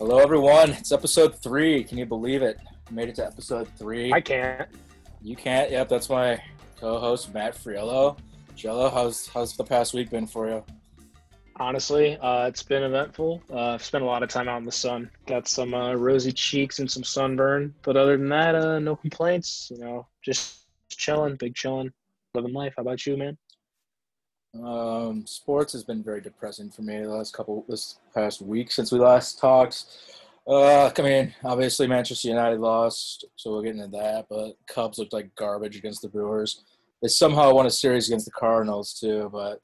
Hello, everyone. It's episode three. Can you believe it? We made it to episode three. I can't. You can't. Yep, that's my co-host Matt Friello. Jello, how's how's the past week been for you? Honestly, uh, it's been eventful. Uh, I've spent a lot of time out in the sun. Got some uh, rosy cheeks and some sunburn, but other than that, uh, no complaints. You know, just chilling, big chilling, living life. How about you, man? Um, sports has been very depressing for me the last couple this past week since we last talked. Uh, I mean, obviously Manchester United lost, so we'll get into that. But Cubs looked like garbage against the Brewers. They somehow won a series against the Cardinals too, but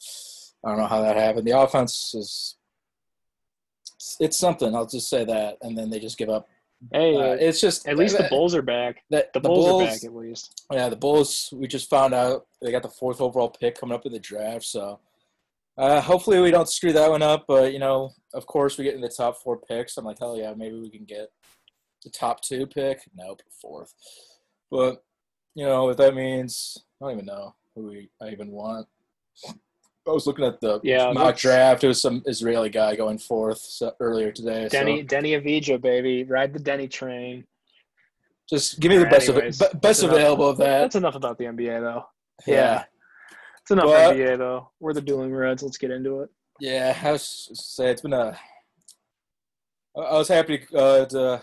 I don't know how that happened. The offense is it's something. I'll just say that, and then they just give up. Hey, Uh, it's just at least the Bulls are back. that The Bulls, are back at least. Yeah, the Bulls. We just found out they got the fourth overall pick coming up in the draft. So uh, hopefully we don't screw that one up. But you know, of course, we get in the top four picks. I'm like, hell yeah, maybe we can get the top two pick. Nope, fourth. But you know what that means? I don't even know who we, I even want. I was looking at the Yeah, mock draft. It was some Israeli guy going fourth so, earlier today. so- Deni, Deni Avdija, baby, ride the Deni train. just give me the best Anyways, of it, best available of that. That's enough about the NBA, though. yeah. It's enough But- NBA, though. We're the dueling Reds. Let's get into it. Yeah, I was say it's been a. I was happy uh, to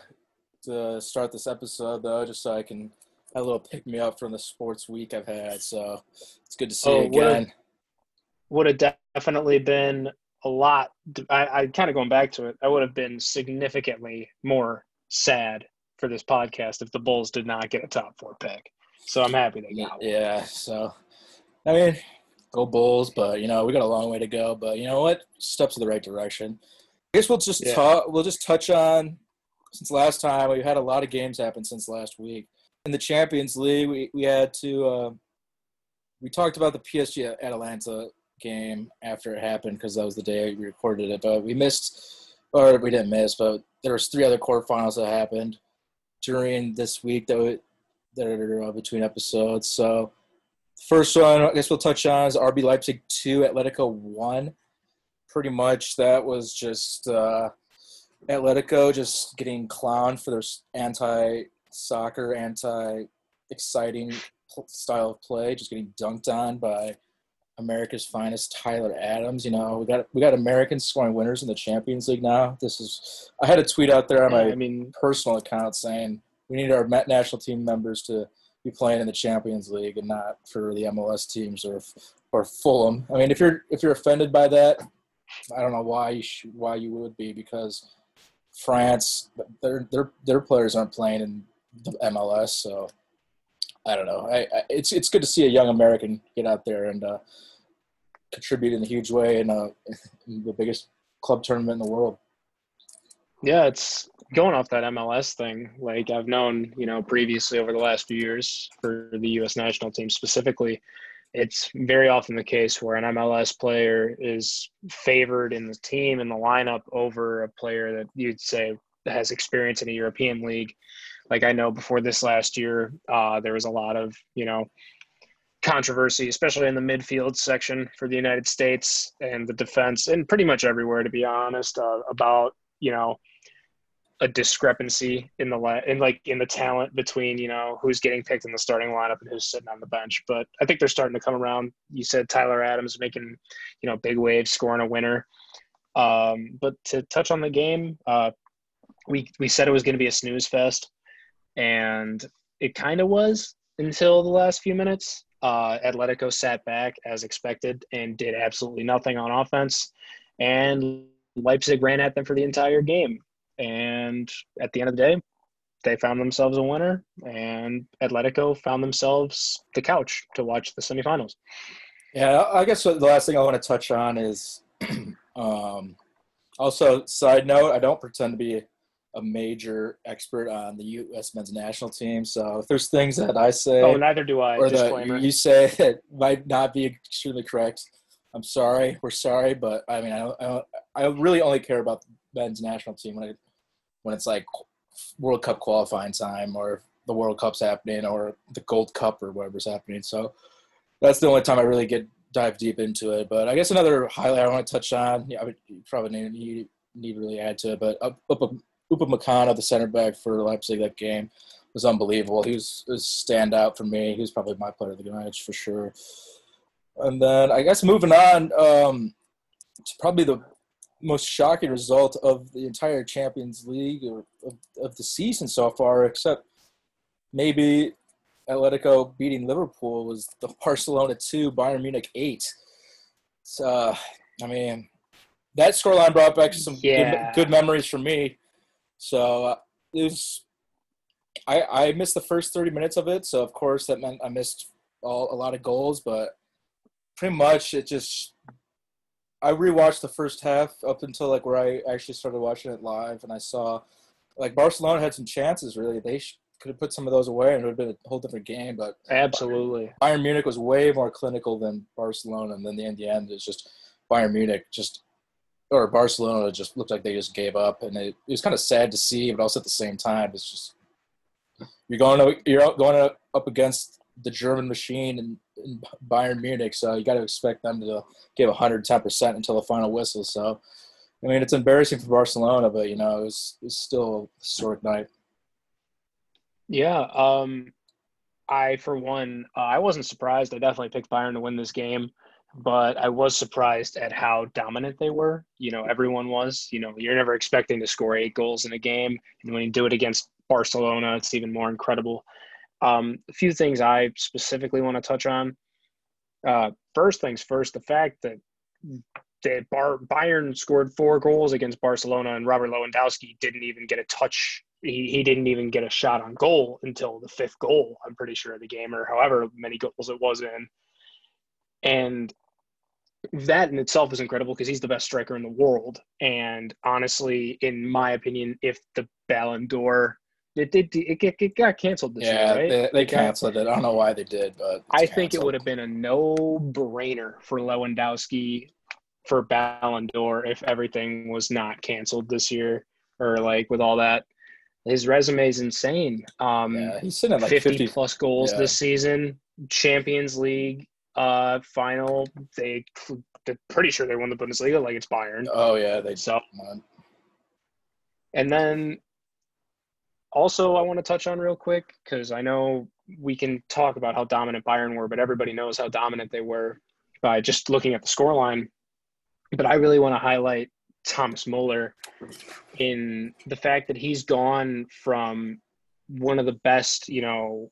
to start this episode though, just so I can have a little pick me up from the sports week I've had. So it's good to see Oh, you again. Would have definitely been a lot. I, I kind of going back to it. I would have been significantly more sad for this podcast if the Bulls did not get a top four pick. So I'm happy they got one. Yeah, so I mean, go Bulls, but you know we got a long way to go. But you know what? Steps in the right direction. I guess we'll just Yeah. talk. We'll just touch on since last time we've had a lot of games happen since last week in the Champions League. We we had to. Uh, we talked about the PSG Atalanta game after it happened because that was the day we recorded it. But we missed, or we didn't miss, but there was three other quarterfinals that happened during this week that we, that are uh, between episodes. So first one I guess we'll touch on is RB Leipzig two, Atletico one. Pretty much that was just uh, Atletico just getting clowned for their anti-soccer, anti-exciting style of play, just getting dunked on by America's finest Tyler Adams. You know, we got we got Americans scoring winners in the Champions League now. This is I had a tweet out there on my I mean, personal account saying we need our national team members to be playing in the Champions League and not for the MLS teams or or Fulham. I mean, if you're if you're offended by that, I don't know why you sh- why you would be because France their their their players aren't playing in the MLS, so I don't know. I, I it's it's good to see a young American get out there and uh, contribute in a huge way in, uh in the biggest club tournament in the world. yeah, it's going off that MLS thing. Like I've known, you know, previously over the last few years for the U.S. national team specifically, it's very often the case where an MLS player is favored in the team in the lineup over a player that you'd say has experience in a European league. Like I know before this last year, uh, there was a lot of you know controversy, especially in the midfield section for the United States and the defense, and pretty much everywhere, to be honest, uh, about you know a discrepancy in the la- in like in the talent between you know who's getting picked in the starting lineup and who's sitting on the bench. But I think they're starting to come around. You said Tyler Adams making you know big waves, scoring a winner. Um, but to touch on the game, uh, we we said it was going to be a snooze fest, and it kind of was until the last few minutes. Uh, Atletico sat back as expected and did absolutely nothing on offense, and Leipzig ran at them for the entire game. And at the end of the day, they found themselves a winner, and Atletico found themselves the couch to watch the semifinals. Yeah, I guess the last thing I want to touch on is um, also side note. I don't pretend to be a major expert on the U.S. men's national team, so if there's things that I say Oh, neither do I. or Disclaimer. that you say that might not be extremely correct, I'm sorry. We're sorry, but I mean, I I, I really only care about the men's national team when it when it's like World Cup qualifying time or the World Cup's happening or the Gold Cup or whatever's happening. So that's the only time I really get dive deep into it. But I guess another highlight I want to touch on. Yeah, I would, you probably need, need need really add to it, but up, up Upamecano, the center back for Leipzig, that game was unbelievable. He was a standout for me. He was probably my player of the match for sure. And then I guess moving on, um, it's probably the most shocking result of the entire Champions League or of, of the season so far, except maybe Atletico beating Liverpool was the Barcelona two, Bayern Munich eight. So, I mean, that scoreline brought back some yeah. good, good, memories for me. So uh, it was. I I missed the first thirty minutes of it, so of course that meant I missed all, a lot of goals, but pretty much it just. I rewatched the first half up until like where I actually started watching it live, and I saw, like Barcelona had some chances. Really, they sh- could have put some of those away, and it would have been a whole different game. But absolutely, Bayern Munich was way more clinical than Barcelona, and then in the end, it's just Bayern Munich just or Barcelona just looked like they just gave up, and it, it was kind of sad to see, but also at the same time, it's just you're going to, you're going up against the German machine and, and Bayern Munich, so you got to expect them to give 110 percent until the final whistle. So, I mean, it's embarrassing for Barcelona, but you know, it's was, it was still a historic night. Yeah, um, I for one, uh, I wasn't surprised. I definitely picked Bayern to win this game but I was surprised at how dominant they were. You know, everyone was. You know, you're never expecting to score eight goals in a game, and when you do it against Barcelona, it's even more incredible. Um, a few things I specifically want to touch on. Uh, first things first, the fact that that Bar- Bayern scored four goals against Barcelona, and Robert Lewandowski didn't even get a touch. He, he didn't even get a shot on goal until the fifth goal. I'm pretty sure of the game, or however many goals it was in. And that in itself is incredible because he's the best striker in the world. And honestly, in my opinion, if the Ballon d'Or it did it, it, it got canceled this yeah, year, right? They, they canceled it. I don't know why they did, but I canceled. think it would have been a no-brainer for Lewandowski for Ballon d'Or if everything was not canceled this year or like with all that. His resume is insane. Um, yeah, he's sitting at like 50, 50 plus goals yeah. this season, Champions League, uh, final. They, they're pretty sure they won the Bundesliga, like it's Bayern. Oh yeah, they so. And then, also, I want to touch on real quick because I know we can talk about how dominant Bayern were, but everybody knows how dominant they were by just looking at the scoreline. But I really want to highlight Thomas Muller in the fact that he's gone from one of the best, you know,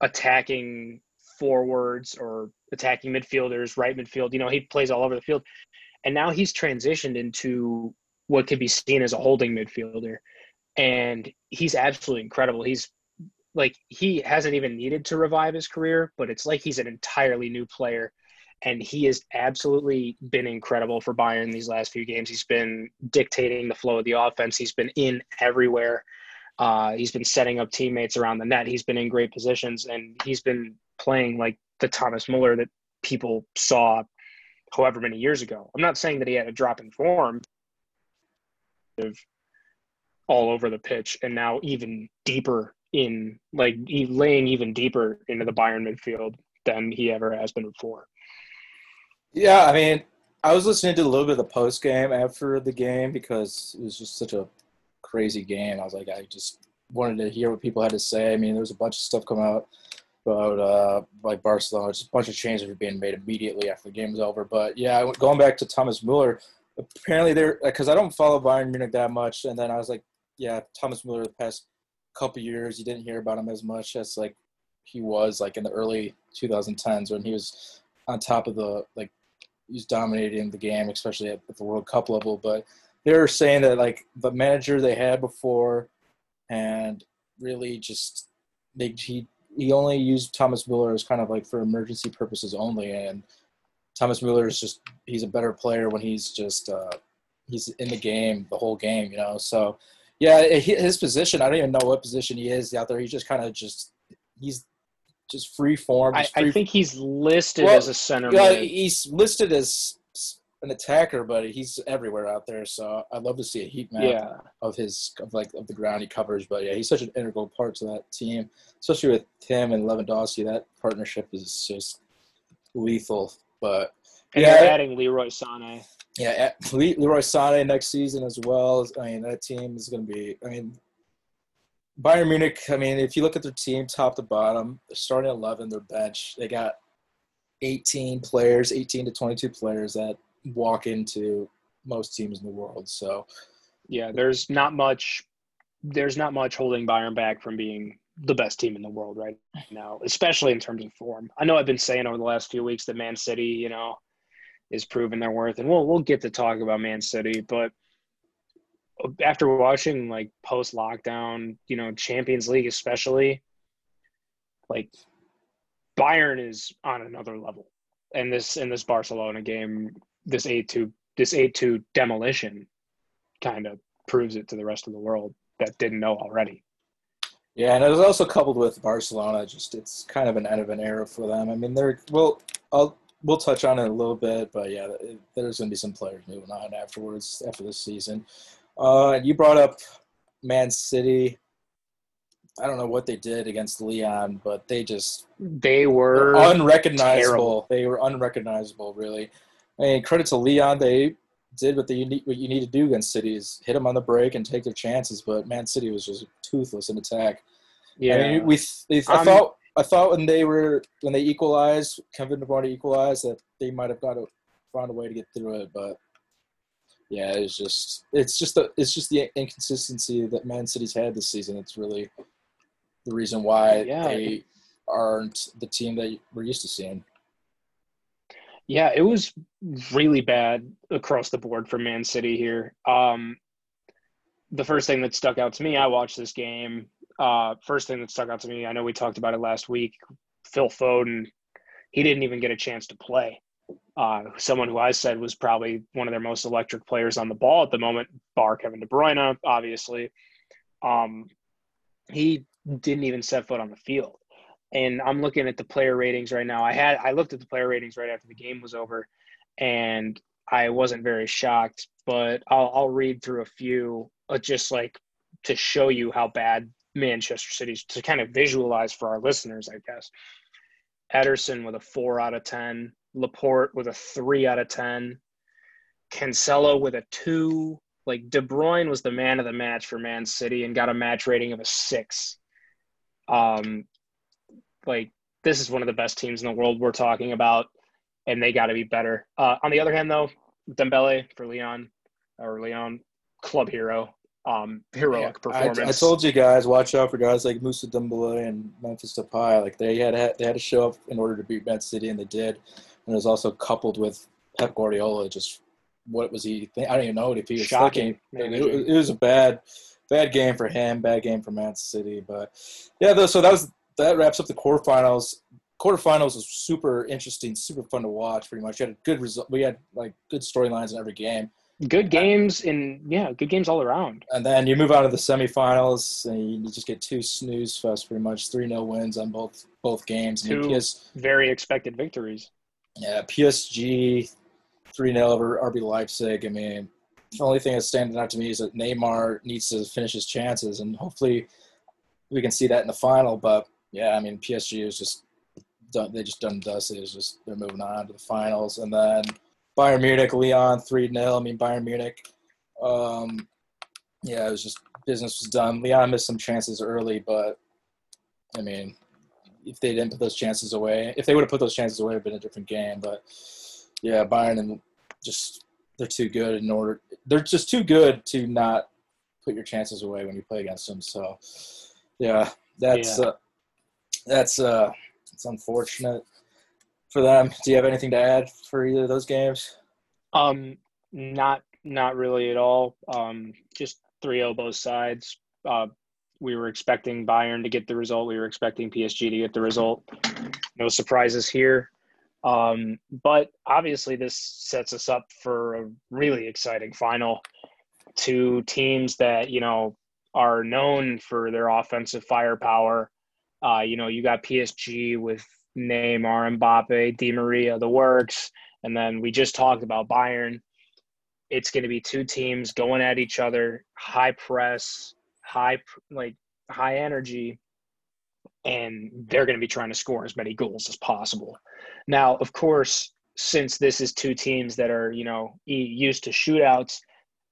attacking forwards or attacking midfielders, right midfield. You know, he plays all over the field. And now he's transitioned into what could be seen as a holding midfielder. And he's absolutely incredible. He's like, he hasn't even needed to revive his career, but it's like he's an entirely new player. And he has absolutely been incredible for Bayern these last few games. He's been dictating the flow of the offense, he's been in everywhere. Uh, he's been setting up teammates around the net. He's been in great positions, and he's been playing like the Thomas Muller that people saw however many years ago. I'm not saying that he had a drop in form all over the pitch and now even deeper in like laying even deeper into the Bayern midfield than he ever has been before. Yeah, I mean, I was listening to a little bit of the post game after the game because it was just such a crazy game. I was like, I just wanted to hear what people had to say. I mean, there was a bunch of stuff come out about uh, like Barcelona. Just a bunch of changes were being made immediately after the game was over. But yeah, going back to Thomas Muller, apparently there because I don't follow Bayern Munich that much, and then I was like, yeah, Thomas Muller the past couple years, you didn't hear about him as much as like he was like in the early 2010s when he was on top of the like he was dominating the game, especially at, at the World Cup level. But they're saying that like the manager they had before, and really just they he he only used Thomas Muller as kind of like for emergency purposes only, and Thomas Muller is just he's a better player when he's just uh, he's in the game the whole game, you know. So yeah, his position I don't even know what position he is out there. He's just kind of just he's just free form. I, I, think he's listed well, as a center. Yeah, he's listed as an attacker, but he's everywhere out there. So I'd love to see a heat map yeah. of his of like of the ground he covers. But yeah, he's such an integral part to that team, especially with him and Lewandowski. That partnership is just lethal. But And Yeah. they're adding Leroy Sané. Yeah, Le- Leroy Sané next season as well. I mean, that team is going to be. I mean, Bayern Munich. I mean, if you look at their team, top to bottom, they're starting eleven. Their bench, they got eighteen players, eighteen to twenty-two players that walk into most teams in the world. So Yeah, there's not much. There's not much holding Bayern back from being the best team in the world right now, especially in terms of form. I know I've been saying over the last few weeks that Man City, you know, is proving their worth, and we'll we'll get to talk about Man City, but after watching like post lockdown, you know, Champions League especially, like Bayern is on another level. And this in this Barcelona game, this eight two this eight two demolition kind of proves it to the rest of the world that didn't know already. Yeah, and it was also coupled with Barcelona. Just it's kind of an end of an era for them. I mean, they're well, I'll we'll touch on it a little bit, but yeah, there's going to be some players moving on afterwards after this season. Uh, you brought up Man City. I don't know what they did against Lyon, but they just They were unrecognizable. terrible. They were unrecognizable, really. I mean, credit to Lyon. They did what they what you need to do against City is hit them on the break and take their chances. But Man City was just toothless in attack. yeah. I mean, we. They, I I'm- thought. I thought when they were when they equalized, Kevin De Bruyne equalized, that they might have got a, found a way to get through it. But yeah, it's just it's just the it's just the inconsistency that Man City's had this season. It's really the reason why Yeah. they aren't the team that we're used to seeing. Yeah, it was really bad across the board for Man City here. Um, the first thing that stuck out to me, I watched this game. Uh, first thing that stuck out to me, I know we talked about it last week. Phil Foden, he didn't even get a chance to play. Uh, someone who I said was probably one of their most electric players on the ball at the moment, bar Kevin De Bruyne, obviously. Um, he didn't even set foot on the field and I'm looking at the player ratings right now. I had I looked at the player ratings right after the game was over, and I wasn't very shocked. But I'll I'll read through a few, uh, just like to show you how bad Manchester City's to kind of visualize for our listeners, I guess. Ederson with a four out of ten, Laporte with a three out of ten, Cancelo with a two. Like De Bruyne was the man of the match for Man City and got a match rating of a six. Um, like this is one of the best teams in the world we're talking about, and they got to be better. Uh, on the other hand, though, Dembele for Lyon or Lyon, club hero, um, heroic Yeah, performance. I told you guys, watch out for guys like Moussa Dembele and Memphis Depay. Like they had they had to show up in order to beat Man City, and they did. And it was also coupled with Pep Guardiola. Just what was he? Think? I don't even know if he was Shocking thinking. It, it was a bad, bad game for him. Bad game for Man City. But yeah, though, so that was that wraps up the quarterfinals. Quarterfinals was super interesting, super fun to watch. Pretty much, we had a good result. We had like good storylines in every game. good games and yeah, good games all around. And then you move on to the semifinals, and you just get two snooze fest, pretty much three 0 wins on both both games. I mean, Two. PS, Very expected victories. yeah, PSG three 0 over RB Leipzig. I mean, the only thing that's standing out to me is that Neymar needs to finish his chances, and hopefully we can see that in the final. But yeah, I mean, PSG is just done. They just done dusted. It's just they're moving on to the finals, and then Bayern Munich, Lyon three 0 I mean, Bayern Munich. Um, yeah, it was just business was done. Lyon missed some chances early, but I mean, if they didn't put those chances away, if they would have put those chances away, it'd been a different game. But yeah, Bayern and just they're too good in order. They're just too good to not put your chances away when you play against them. So yeah, that's Yeah. Uh, that's uh, it's unfortunate for them. Do you have anything to add for either of those games? Um, not not really at all. Um, just 3-0 both sides. Uh, we were expecting Bayern to get the result. We were expecting PSG to get the result. No surprises here. Um, but obviously, this sets us up for a really exciting final. Two teams that you know are known for their offensive firepower. Uh, you know, you got PSG with Neymar, Mbappe, Di Maria, the works, and then we just talked about Bayern. It's going to be two teams going at each other, high press, high like high energy, and they're going to be trying to score as many goals as possible. Now, of course, since this is two teams that are you know used to shootouts,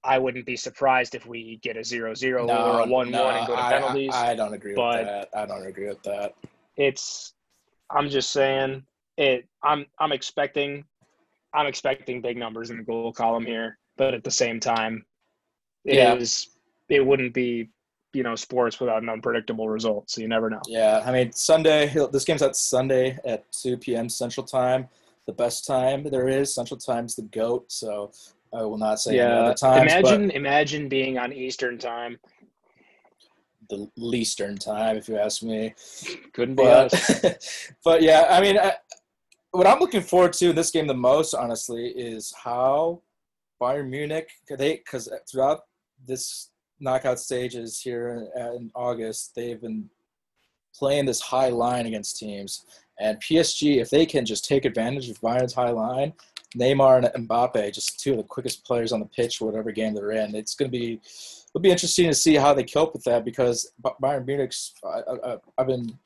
I wouldn't be surprised if we get a zero zero no, or a one no, one and go to penalties. I, I don't agree but with that. I don't agree with that. It's I'm just saying it I'm I'm expecting I'm expecting big numbers in the goal column here, but at the same time, it yeah. is it wouldn't be you know sports without an unpredictable result. So you never know. Yeah, I mean Sunday. This game's at Sunday at 2 p.m. Central Time. The best time there is. Central Time's the goat. So I will not say yeah. other times. Imagine imagine being on Eastern Time. The Eastern time, if you ask me. Couldn't be but, us. but yeah, I mean, I, what I'm looking forward to in this game the most, honestly, is how Bayern Munich, they because throughout this knockout stages here in, in August, they've been playing this high line against teams. And PSG, if they can just take advantage of Bayern's high line, Neymar and Mbappe, just two of the quickest players on the pitch whatever game they're in. It's going to be it'll be interesting to see how they cope with that because Bayern Munich's I, have been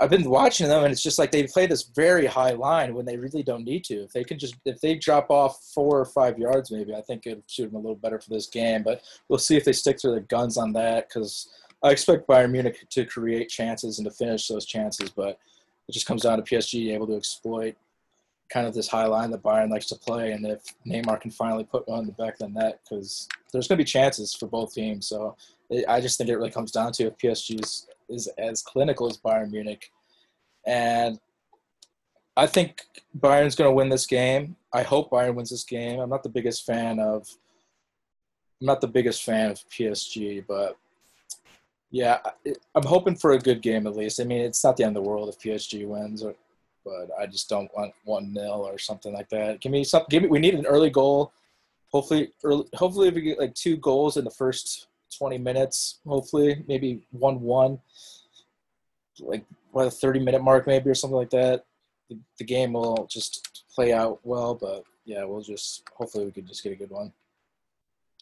I've been watching them and it's just like they play this very high line when they really don't need to. If they can just if they drop off four or five yards, maybe I think it would suit them a little better for this game. But we'll see if they stick to their guns on that because I expect Bayern Munich to create chances and to finish those chances, but it just comes down to PSG able to exploit kind of this high line that Bayern likes to play, and if Neymar can finally put one in the back of the net, because there's going to be chances for both teams. So it, I just think it really comes down to if PSG is, is as clinical as Bayern Munich, and I think Bayern's going to win this game. I hope Bayern wins this game. I'm not the biggest fan of. I'm not the biggest fan of PSG, but yeah, I'm hoping for a good game at least. I mean, it's not the end of the world if PSG wins, or but I just don't want one nil or something like that. Give me some. Give me. We need an early goal. Hopefully, early, hopefully if we get like two goals in the first 20 minutes. Hopefully, maybe one one. Like what a 30 minute mark maybe or something like that. The, the game will just play out well, but yeah, we'll just hopefully we could just get a good one.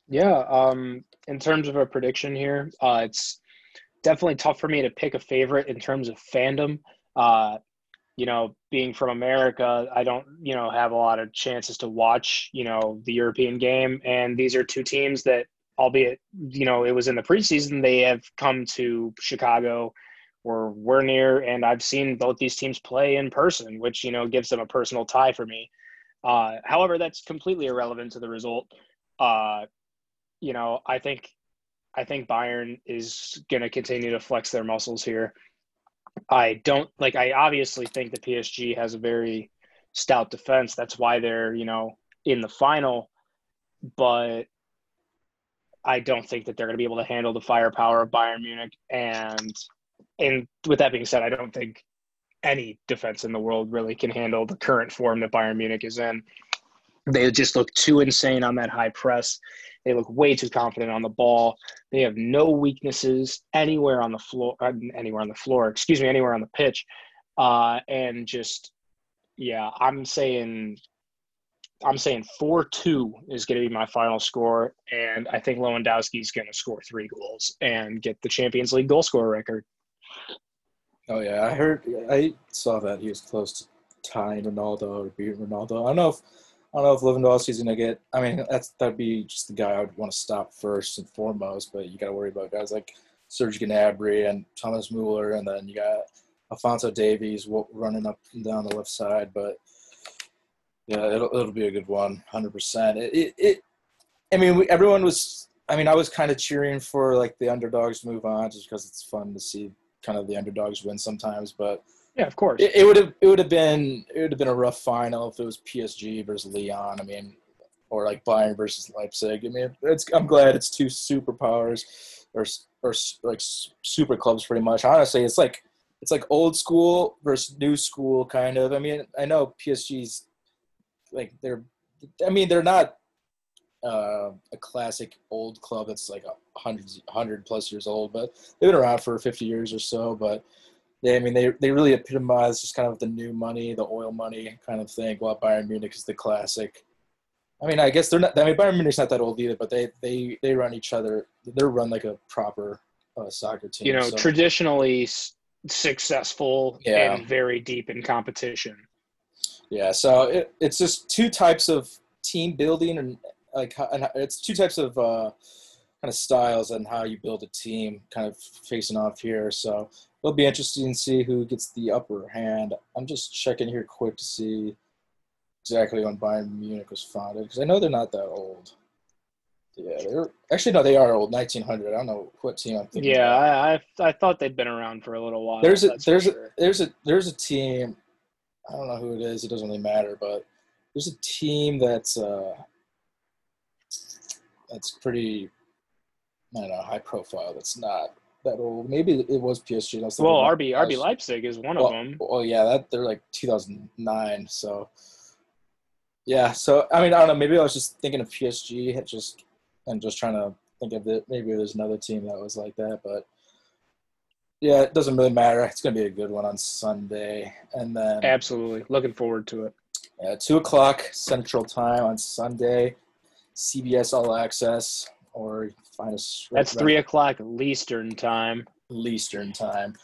Yeah. Um. In terms of a prediction here, uh, it's definitely tough for me to pick a favorite in terms of fandom. Uh, you know, being from America, I don't, you know, have a lot of chances to watch, you know, the European game. And these are two teams that, albeit, you know, it was in the preseason, they have come to Chicago or we're near, and I've seen both these teams play in person, which, you know, gives them a personal tie for me. Uh, however, that's completely irrelevant to the result. Uh, you know, I think, I think Bayern is going to continue to flex their muscles here. I don't like. I obviously think the PSG has a very stout defense. That's why they're you know in the final, but I don't think that they're going to be able to handle the firepower of Bayern Munich. And and with that being said, I don't think any defense in the world really can handle the current form that Bayern Munich is in. They just look too insane on that high press. They look way too confident on the ball. They have no weaknesses anywhere on the floor. Uh, anywhere on the floor, excuse me, anywhere on the pitch. Uh, and just, yeah, I'm saying, I'm saying four two is going to be my final score, and I think Lewandowski is going to score three goals and get the Champions League goal scorer record. Oh yeah, I heard, I saw that he was close to tying Ronaldo or beating Ronaldo. I don't know if I don't know if Lewandowski's going to get. I mean, that's that'd be just the guy I would want to stop first and foremost. But you got to worry about guys like Serge Gnabry and Thomas Muller, and then you got Alphonso Davies running up and down the left side. But yeah, it'll it'll be a good one, hundred percent. It, it, it I mean, we, everyone was. I mean, I was kind of cheering for like the underdogs move on, just because it's fun to see kind of the underdogs win sometimes. But yeah, of course. It, would have it would have been it would have been a rough final if it was PSG versus Lyon. I mean, or like Bayern versus Leipzig. I mean, it's I'm glad it's two superpowers or or like super clubs pretty much. Honestly, it's like it's like old school versus new school kind of. I mean, I know PSG's like they're I mean, they're not uh, a classic old club that's like a hundred, hundred plus years old, but they've been around for 50 years or so. But yeah, I mean, they they really epitomize just kind of the new money, the oil money kind of thing. While Bayern Munich is the classic. I mean, I guess they're not. I mean, Bayern Munich's not that old either, but they they they run each other. They're run like a proper uh, soccer team. You know, so. traditionally successful yeah. and very deep in competition. Yeah, so it, it's just two types of team building and like and it's two types of uh, kind of styles and how you build a team kind of facing off here. So it'll be interesting to see who gets the upper hand. I'm just checking here quick to see exactly when Bayern Munich was founded because I know they're not that old. Yeah, they're actually no, they are old. 1900. I don't know what team I'm thinking. Yeah, I, I, I thought they'd been around for a little while. There's a there's sure. a there's a there's a team. I don't know who it is. It doesn't really matter, but there's a team that's uh that's pretty I don't know high profile. That's not that old. Maybe it was PSG. That's well, RB RB Leipzig is one well, of them. Oh yeah, that they're like 2009. So yeah, so I mean I don't know. Maybe I was just thinking of PSG. Just and just trying to think of it. Maybe there's another team that was like that, but yeah, it doesn't really matter. It's going to be a good one on Sunday, and then absolutely looking forward to it. Yeah, two o'clock Central Time on Sunday, CBS All Access, or find us. That's three o'clock Eastern Time. Eastern Time.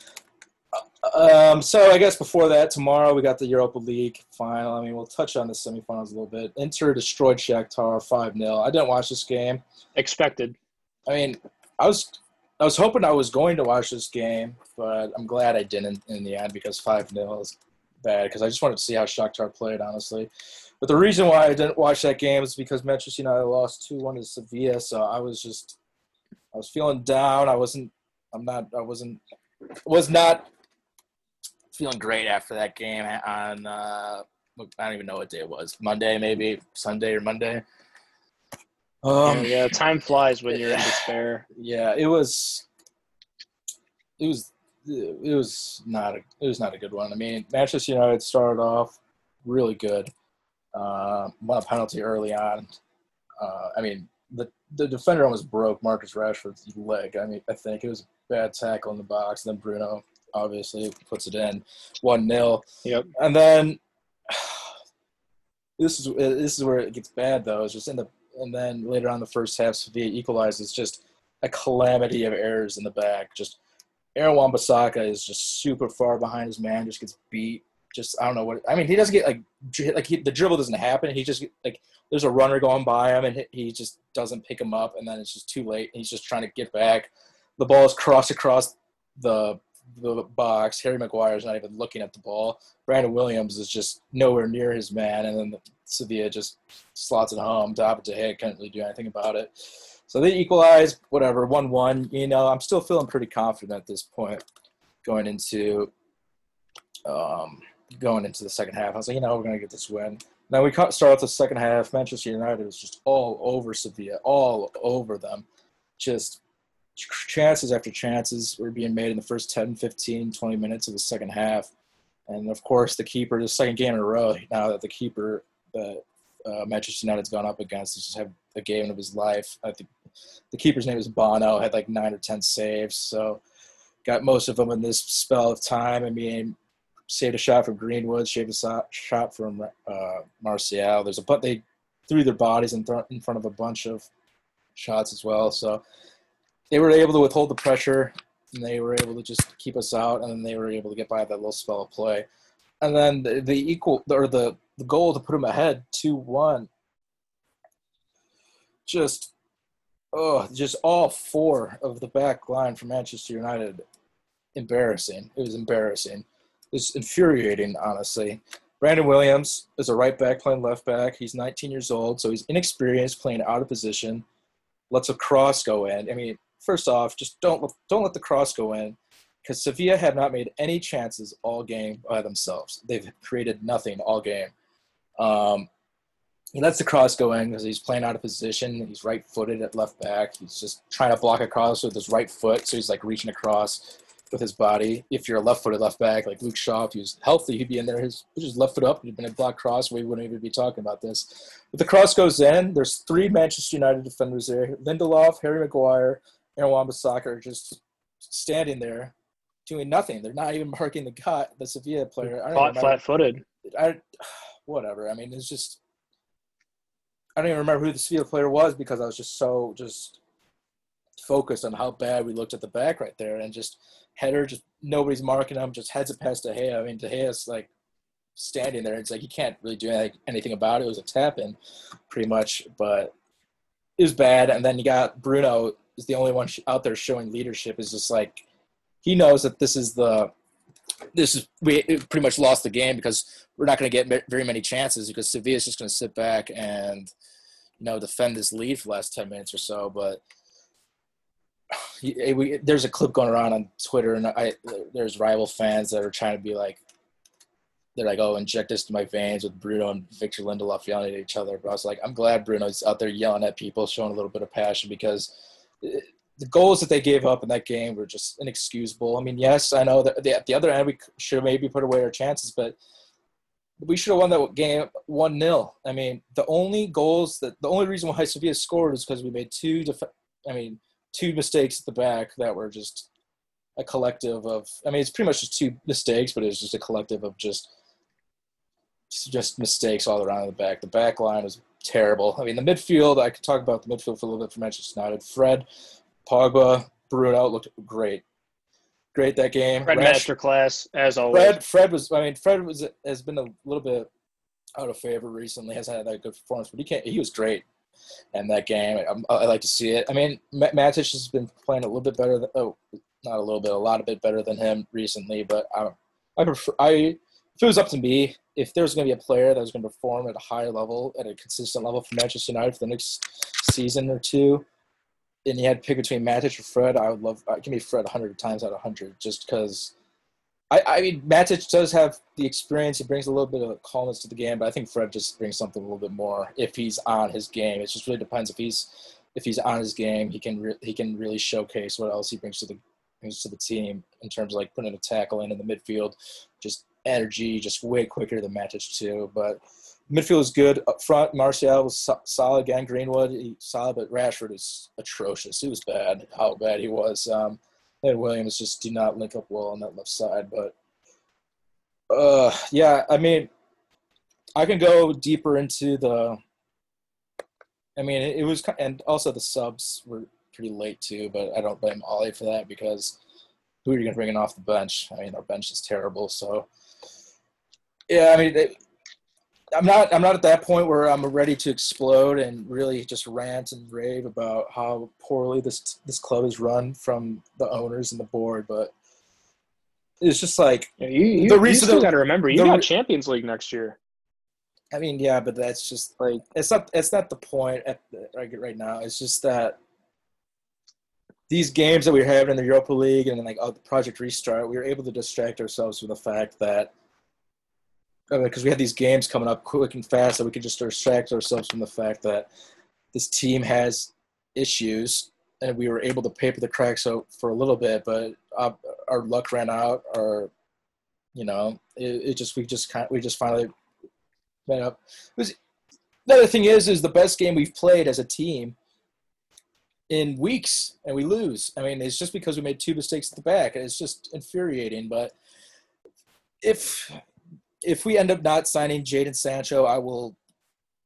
Um, so I guess before that, tomorrow we got the Europa League final. I mean, we'll touch on the semifinals a little bit. Inter destroyed Shakhtar five 0 I didn't watch this game. Expected. I mean, I was I was hoping I was going to watch this game, but I'm glad I didn't in the end because five 0 is bad. Because I just wanted to see how Shakhtar played, honestly. But the reason why I didn't watch that game is because Manchester United lost two one to Sevilla. So I was just I was feeling down. I wasn't. I'm not. I wasn't. Was not feeling great after that game on uh, I don't even know what day it was. Monday, maybe Sunday or Monday. Um, yeah, yeah, time flies when you're in despair. Yeah, it was. It was. It was not a. It was not a good one. I mean, Manchester United started off really good. Uh, won a penalty early on. Uh, I mean, the the defender almost broke Marcus Rashford's leg. I mean, I think it was a bad tackle in the box. And then Bruno obviously puts it in, one 0 Yep. And then this is this is where it gets bad though. It's just in the and then later on the first half, Sevilla equalizes. Just a calamity of errors in the back. Just Aaron Wan-Bissaka is just super far behind his man. Just gets beat. Just I don't know what I mean. He doesn't get like like he, the dribble doesn't happen. He just like there's a runner going by him and he just doesn't pick him up, and then it's just too late. He's just trying to get back. The ball is crossed across the the box. Harry Maguire is not even looking at the ball. Brandon Williams is just nowhere near his man, and then Sevilla just slots it home, top it to hit, can't really do anything about it. So they equalize, whatever, one-one. You know, I'm still feeling pretty confident at this point going into um, going into the second half. I was like, you know, we're gonna get this win. Now we start off the second half. Manchester United was just all over Sevilla, all over them, just chances after chances were being made in the first 10, 15, 20 minutes of the second half. And of course, the keeper, the second game in a row now that the keeper that uh, Manchester United's gone up against has just had a game of his life. I think the keeper's name is Bono, had like nine or 10 saves. So got most of them in this spell of time. I mean, saved a shot from Greenwood, saved a shot from uh, Martial. There's a but they threw their bodies in, th- in front of a bunch of shots as well. So they were able to withhold the pressure and they were able to just keep us out and then they were able to get by that little spell of play. And then the, the equal or the the goal to put them ahead 2-1 just oh just all four of the back line for manchester united. Embarrassing. It was embarrassing was infuriating honestly brandon williams is a right back playing left back he's 19 years old so he's inexperienced playing out of position lets a cross go in i mean first off, just don't don't let the cross go in because Sevilla have not made any chances all game by themselves. They've created nothing all game. Um, he lets the cross go in because he's playing out of position. He's right-footed at left back. He's just trying to block a cross with his right foot, so he's like reaching across with his body. If you're a left-footed left back like Luke Shaw, if he was healthy, he'd be in there. His just left foot up. He'd been a block cross. We wouldn't even be talking about this. But the cross goes in. There's three Manchester United defenders there: Lindelof, Harry Maguire, and Wan-Bissaka are just standing there doing nothing. They're not even marking the cut. the Sevilla player. I don't flat footed. I whatever. I mean, it's just I don't even remember who the Sevilla player was because I was just so just focused on how bad we looked at the back right there and just header, just nobody's marking him, just heads it past De Gea. I mean, De Gea's like standing there. It's like you can't really do anything, anything about it. It was a tap in, pretty much, but it was bad. And then you got Bruno is the only one out there showing leadership. Is just like he knows that this is the this is we pretty much lost the game because we're not going to get very many chances because Sevilla is just going to sit back and you know defend this lead for the last ten minutes or so. But Eh, we, there's a clip going around on Twitter, and I there's rival fans that are trying to be like, they're like, oh, inject this to my veins with Bruno and Victor Lindelof yelling at each other. But I was like, I'm glad Bruno's out there yelling at people, showing a little bit of passion because eh, the goals that they gave up in that game were just inexcusable. I mean, yes, I know that at the other end we should have maybe put away our chances, but we should have won that game one 0 I mean, the only goals that the only reason why Sevilla scored is because we made two. Def- I mean, two mistakes at the back that were just a collective of. I mean, it's pretty much just two mistakes, but it's just a collective of just just mistakes all around the back. The back line was terrible. I mean, the midfield. I could talk about the midfield for a little bit for Manchester United. Fred, Pogba, Bruno looked great. Great that game. Fred Rash, masterclass as always. Fred, Fred was. I mean, Fred was has been a little bit out of favor recently. Hasn't had that good performance, but he can't. He was great in that game. I, I like to see it. I mean, Matic has been playing a little bit better. Than, oh, not a little bit, a lot of bit better than him recently. But I, I prefer. I if it was up to me, if there was going to be a player that was going to perform at a higher level, at a consistent level for Manchester United for the next season or two, and you had to pick between Matic or Fred, I would love. Give me Fred 100 times out of 100, just because I, I mean, Matic does have the experience. He brings a little bit of calmness to the game, but I think Fred just brings something a little bit more if he's on his game. It just really depends if he's if he's on his game. He can re- he can really showcase what else he brings to the brings to the team in terms of like putting a tackle in in the midfield, just energy, just way quicker than Matic too. But midfield is good up front. Martial was so- solid again. Greenwood he, solid, but Rashford is atrocious. He was bad. How bad he was. Um, Williams just do not link up well on that left side. But uh, yeah, I mean, I can go deeper into the. I mean, it, was, and also the subs were pretty late too, but I don't blame Ollie for that because who are you going to bring in off the bench? I mean, our bench is terrible. So, yeah, I mean, they, I'm not I'm not at that point where I'm ready to explode and really just rant and rave about how poorly this this club is run from the owners and the board, but it's just like you, you, the reason you got to remember you got Champions League next year. I mean, yeah, but that's just like it's not it's not the point at the, right right now. It's just that these games that we're having in the Europa League and then like oh, the Project Restart, we were able to distract ourselves from the fact that because we had these games coming up quick and fast that we could just distract ourselves from the fact that this team has issues and we were able to paper the cracks out for a little bit but uh, our luck ran out or you know it, it just we just kind we just finally met up. It was, the other thing is is the best game we've played as a team in weeks and we lose. I mean it's just because we made two mistakes at the back and it's just infuriating but if if we end up not signing Jadon Sancho, I will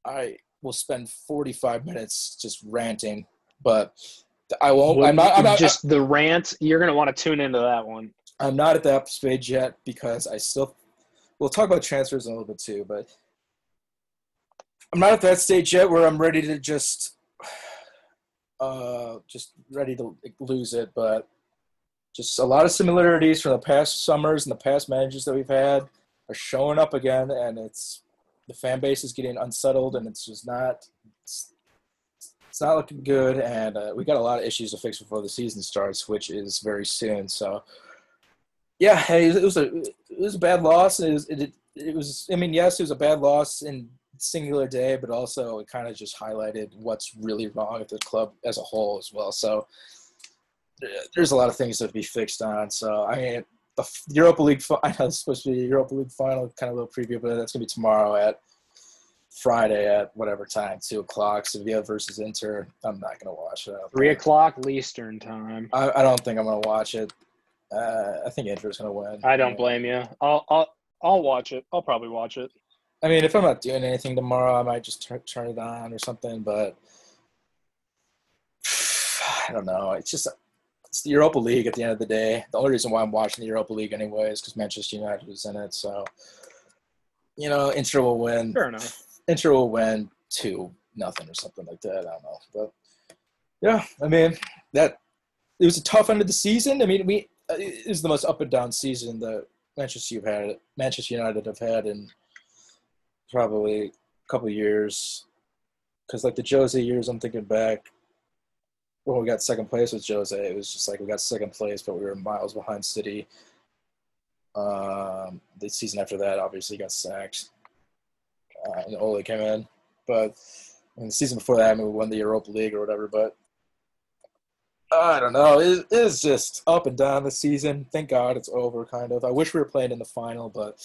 I will spend 45 minutes just ranting, but I won't. Well, I'm not. I'm not just the rant. You're gonna want to tune into that one. I'm not at that stage yet because I still. We'll talk about transfers in a little bit too, but I'm not at that stage yet where I'm ready to just, uh, just ready to lose it. But just a lot of similarities from the past summers and the past managers that we've had are showing up again, and it's the fan base is getting unsettled, and it's just not it's, it's not looking good. And uh, we got a lot of issues to fix before the season starts, which is very soon. So, yeah, hey, it was a it was a bad loss. It was, it, it was I mean, yes, it was a bad loss in singular day, but also it kind of just highlighted what's really wrong with the club as a whole as well. So there's a lot of things to be fixed on. So I mean, the Europa League. I know it's supposed to be a Europa League final, kind of a little preview, but that's gonna be tomorrow at Friday at whatever time, two o'clock. Sevilla versus Inter. I'm not gonna watch it. Three o'clock Eastern time. I, I, don't think I'm gonna watch it. Uh, I think Inter's gonna win. I don't blame you. I'll I'll I'll watch it. I'll probably watch it. I mean, if I'm not doing anything tomorrow, I might just turn turn it on or something. But I don't know. It's just it's the Europa League at the end of the day. The only reason why I'm watching the Europa League anyway is because Manchester United is in it. So you know, Inter will win. Fair enough. Inter will win two nothing or something like that. I don't know, but yeah, I mean that it was a tough end of the season. I mean, we uh, it was the most up and down season that Manchester United had Manchester United have had in probably a couple years. Because like the Jose years, I'm thinking back when we got second place with Jose, it was just like we got second place, but we were miles behind City. Um, the season after that, obviously, got sacked, uh, and Ole came in. But and the season before that, I mean, we won the Europa League or whatever. But I don't know. It is just up and down this season. Thank God it's over, kind of. I wish we were playing in the final, but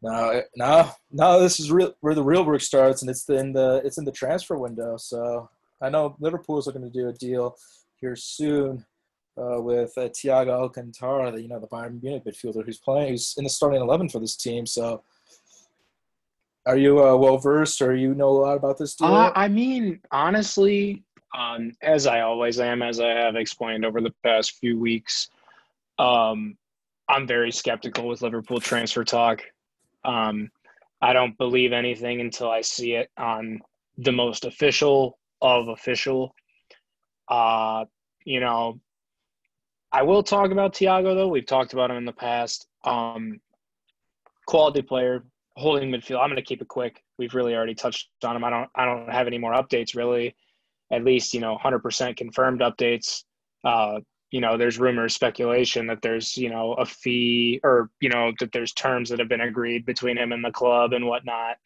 now, now, now this is real, where the real work starts, and it's in the it's in the transfer window. So I know Liverpool's looking to do a deal here soon uh, with uh, Thiago Alcantara, the, you know the Bayern Munich midfielder who's playing, who's in the starting eleven for this team. So are you uh, well versed, or you know a lot about this deal? Uh, I mean, honestly, um, as I always am, as I have explained over the past few weeks, um, I'm very skeptical with Liverpool transfer talk. Um, I don't believe anything until I see it on the most official of official. Uh, you know, I will talk about Thiago though. We've talked about him in the past. Um, quality player, holding midfield. I'm going to keep it quick. We've really already touched on him. I don't. I don't have any more updates really. At least you know, 100% confirmed updates. Uh, you know, there's rumors, speculation that there's you know a fee or you know that there's terms that have been agreed between him and the club and whatnot.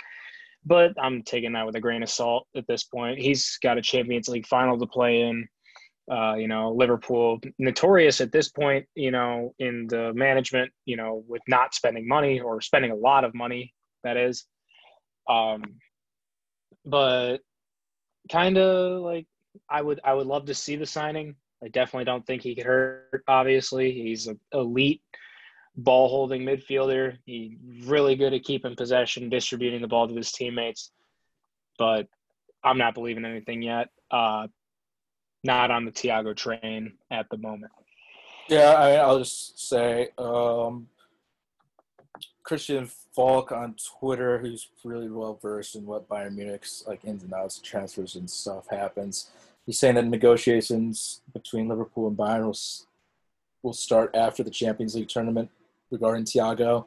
But I'm taking that with a grain of salt at this point. He's got a Champions League final to play in. Uh, you know, Liverpool notorious at this point, you know, in the management, you know, with not spending money or spending a lot of money that is. Um, but kind of like I would I would love to see the signing. I definitely don't think he could hurt. Obviously, he's an elite ball holding midfielder. He's really good at keeping possession, distributing the ball to his teammates. But I'm not believing anything yet. Uh, not on the Thiago train at the moment. Yeah, I mean, I'll just say um, Christian Falk on Twitter, who's really well versed in what Bayern Munich's like ins and outs, transfers and stuff happens. He's saying that negotiations between Liverpool and Bayern will will start after the Champions League tournament regarding Thiago.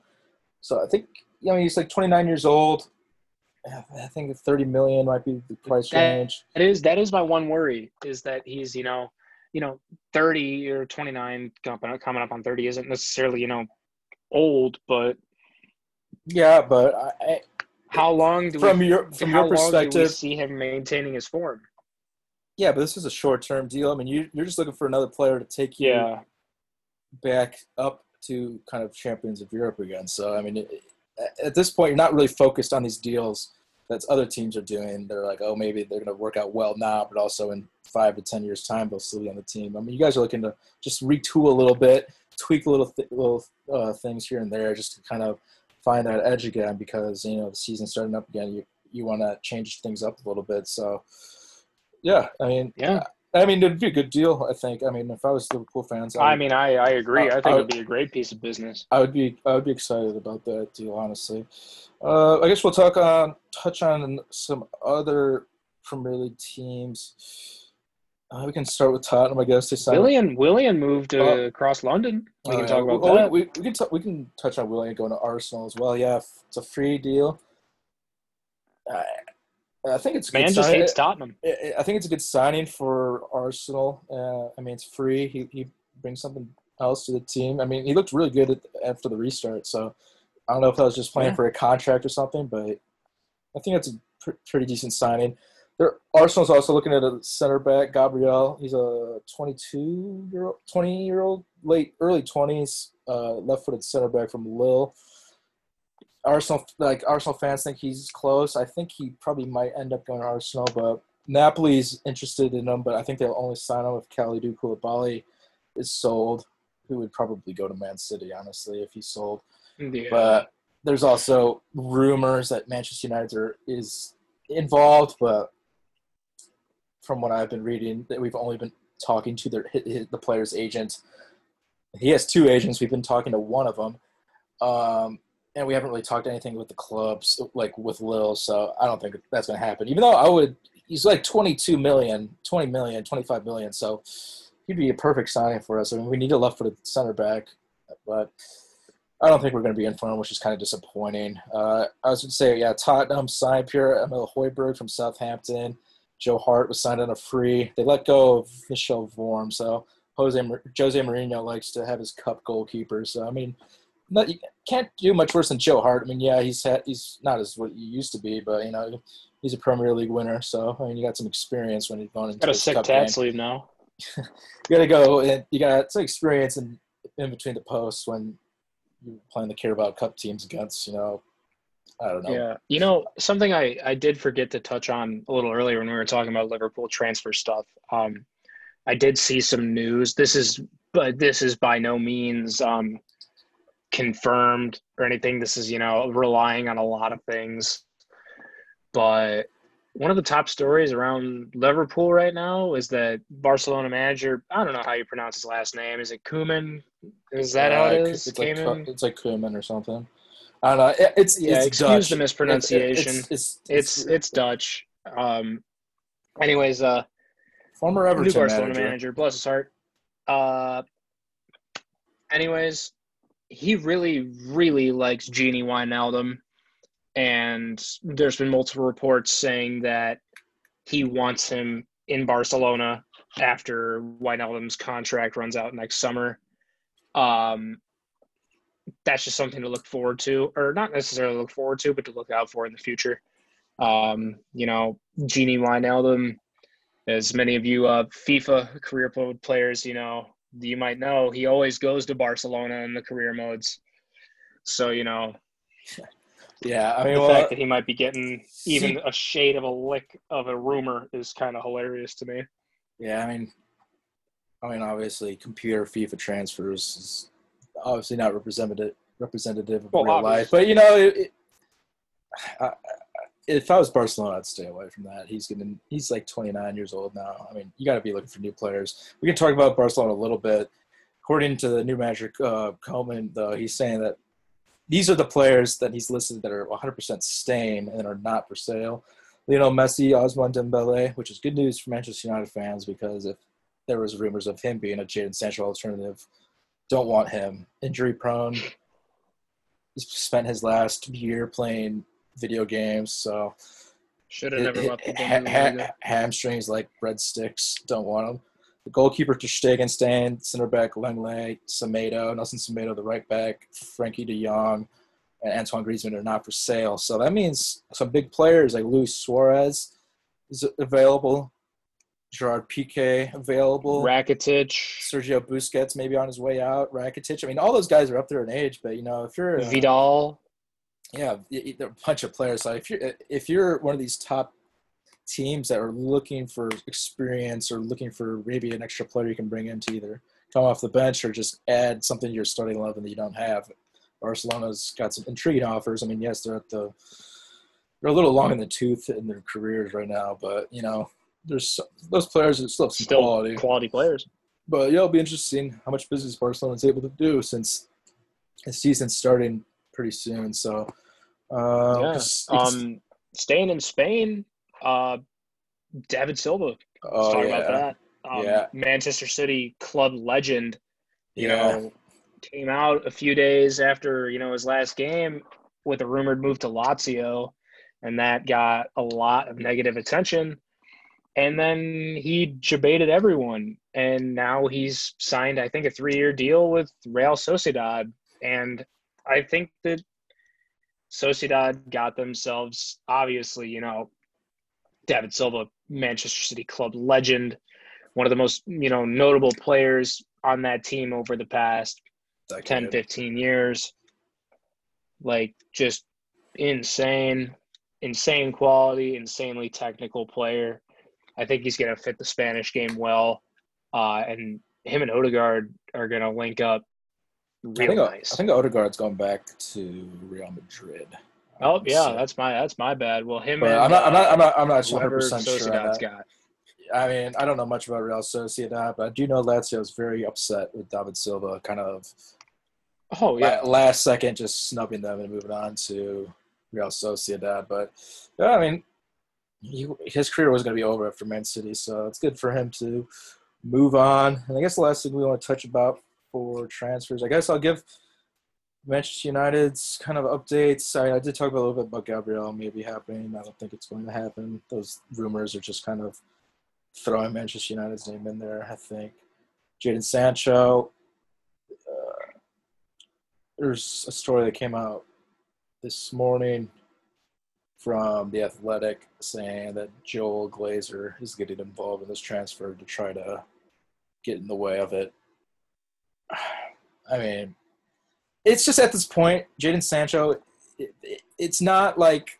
So I think you know he's like 29 years old. I think 30 million might be the price that, range. That is that is my one worry is that he's you know you know 30 or 29 coming up on 30 isn't necessarily you know old, but yeah, but I, how long do from we, your from your perspective see him maintaining his form? Yeah, but this is a short term deal. I mean, you you're just looking for another player to take you yeah. back up to kind of champions of Europe again. So I mean, it, at this point, you're not really focused on these deals that other teams are doing. They're like, oh, maybe they're going to work out well now, but also in five to ten years' time, they'll still be on the team. I mean, you guys are looking to just retool a little bit, tweak little th- little uh, things here and there, just to kind of find that edge again because you know the season's starting up again. You you want to change things up a little bit. So yeah, I mean yeah. I mean, it'd be a good deal. I think. I mean, if I was Liverpool fans, I, would, I mean, I, I agree. Uh, I think it'd be a great piece of business. I would be I would be excited about that deal, honestly. Uh, I guess we'll talk on touch on some other Premier League teams. Uh, we can start with Tottenham, I guess. They signed Willian Willian moved uh, across London. We can talk about well, that. We, we can t- we can touch on Willian going to Arsenal as well. Yeah, it's a free deal. I think it's man just hates Tottenham. I think it's a good signing for Arsenal. Uh, I mean, it's free. He he brings something else to the team. I mean, he looked really good at, after the restart. So I don't know if that was just playing yeah. for a contract or something, but I think it's a pr- pretty decent signing. There, Arsenal's also looking at a center back, Gabriel. He's a 22 year old, 20 year old, late early 20s, uh, left footed center back from Lille. Arsenal like Arsenal fans think he's close. I think he probably might end up going to Arsenal, but Napoli's interested in him, but I think they'll only sign him if Kalidou Koulibaly is sold, who would probably go to Man City, honestly, if he's sold. Yeah. But there's also rumors that Manchester United are, is involved, but from what I've been reading, that we've only been talking to their, the player's agent. He has two agents. We've been talking to one of them. Um, and we haven't really talked anything with the clubs, like with Lille. So I don't think that's going to happen. Even though I would, he's like 22 million, 20 million, 25 million. So he'd be a perfect signing for us. I mean, we need a left-footed center back, but I don't think we're going to be in for him, which is kind of disappointing. Uh, I was going to say, yeah, Tottenham signed Pierre Emile Højbjerg from Southampton. Joe Hart was signed on a free. They let go of Michel Vorm, so Jose Jose Mourinho likes to have his cup goalkeeper. So I mean, not, you can't do much worse than Joe Hart. I mean, yeah, he's had, he's not as what he used to be, but you know, he's a Premier League winner. So I mean, you got some experience when you're going into got a sick tat sleeve now. you got to go and you got some experience in in between the posts when you're playing the Carabao Cup teams against you know I don't know. Yeah. You know, something I, I did forget to touch on a little earlier when we were talking about Liverpool transfer stuff. Um, I did see some news. This is but this is by no means um, confirmed or anything. This is, you know, relying on a lot of things. But one of the top stories around Liverpool right now is that Barcelona manager, I don't know how you pronounce his last name. Is it Kuman? Is that how it is? It's like, Kamen? It's like Kuman or something. I don't know. It- It's Yeah, it's excuse Dutch. the mispronunciation. It's it's, it's it's Dutch. Um, anyways, uh, former Everton new Barcelona manager. manager. bless his heart. Uh, anyways, he really, really likes Gini Wijnaldum, and there's been multiple reports saying that he wants him in Barcelona after Wijnaldum's contract runs out next summer. Um, that's just something to look forward to, or not necessarily look forward to, but to look out for in the future. Um, you know, Gini Wijnaldum, as many of you uh, FIFA career players, you know, you might know, he always goes to Barcelona in the career modes. So, you know, Yeah, I mean, the well, fact that he might be getting even a shade of a lick of a rumor is kind of hilarious to me. yeah, I mean, I mean, obviously, computer FIFA transfers is obviously not representative representative of Well, real obviously. life, but you know, it, it, I, I- if I was Barcelona, I'd stay away from that. He's gonna, he's like 29 years old now. I mean, you got to be looking for new players. We can talk about Barcelona a little bit. According to the new manager uh, Coleman, though, he's saying that these are the players that he's listed that are 100% staying and are not for sale. Lionel Messi, Ousmane Dembele, which is good news for Manchester United fans because if there was rumors of him being a Jadon Sancho alternative, don't want him. Injury prone. He's spent his last year playing video games, so Should have never it- left the ha- ha- hamstrings like breadsticks. Don't want them. The goalkeeper ter Stegen staying, center back Lenglet, Semedo, Nelson Semedo, the right back Frenkie De Jong, and Antoine Griezmann are not for sale. So that means some big players like Luis Suarez is available, Gerard Piqué available, Rakitic, Sergio Busquets maybe on his way out, Rakitic. I mean, all those guys are up there in age, but you know, if you're uh, Vidal. Yeah, there are a bunch of players. So if you're uh, if you're one of these top teams that are looking for experience or looking for maybe an extra player you can bring in to either come off the bench or just add something to your starting eleven that you don't have, Barcelona's got some intriguing offers. I mean, yes, they're at the they're a little long in the tooth in their careers right now, but you know, there's those players that still have some Still quality. quality players. But yeah, it'll be interesting how much business Barcelona is able to do since the season's starting pretty soon. So, uh, yeah. it's- it's- Um, staying in Spain, uh, David Silva. Oh, talk yeah. about that. Um, Yeah. Manchester City club legend. You yeah. know, came out a few days after you know his last game with a rumored move to Lazio, and that got a lot of negative attention. And then he debated everyone, and now he's signed, I think, a three-year deal with Real Sociedad, and I think that Sociedad got themselves, obviously, you know, David Silva, Manchester City club legend, one of the most, you know, notable players on that team over the past Decade. 10, 15 years. Like, just insane, insane quality, insanely technical player. I think he's going to fit the Spanish game well. Uh, and him and Odegaard are going to link up I think, nice. I think Odegaard's going back to Real Madrid. oh, yeah, So- that's my that's my bad. Well, him and I'm not. I'm not. uh, I'm not. I'm not 100 percent sure. got. I mean, I don't know much about Real Sociedad, but I do know Lazio is very upset with David Silva, kind of Oh yeah, last second just snubbing them and moving on to Real Sociedad. But yeah, I mean, he, his career was going to be over after Man City, so it's good for him to move on. And I guess the last thing we want to touch about for transfers, I guess I'll give Manchester United's kind of updates. I, I did talk a little bit about Gabriel maybe happening. I don't think it's going to happen. Those rumors are just kind of throwing Manchester United's name in there. I think Jadon Sancho. Uh, there's a story that came out this morning from the Athletic saying that Joel Glazer is getting involved in this transfer to try to get in the way of it. I mean, it's just at this point, Jadon Sancho. It, it, it's not like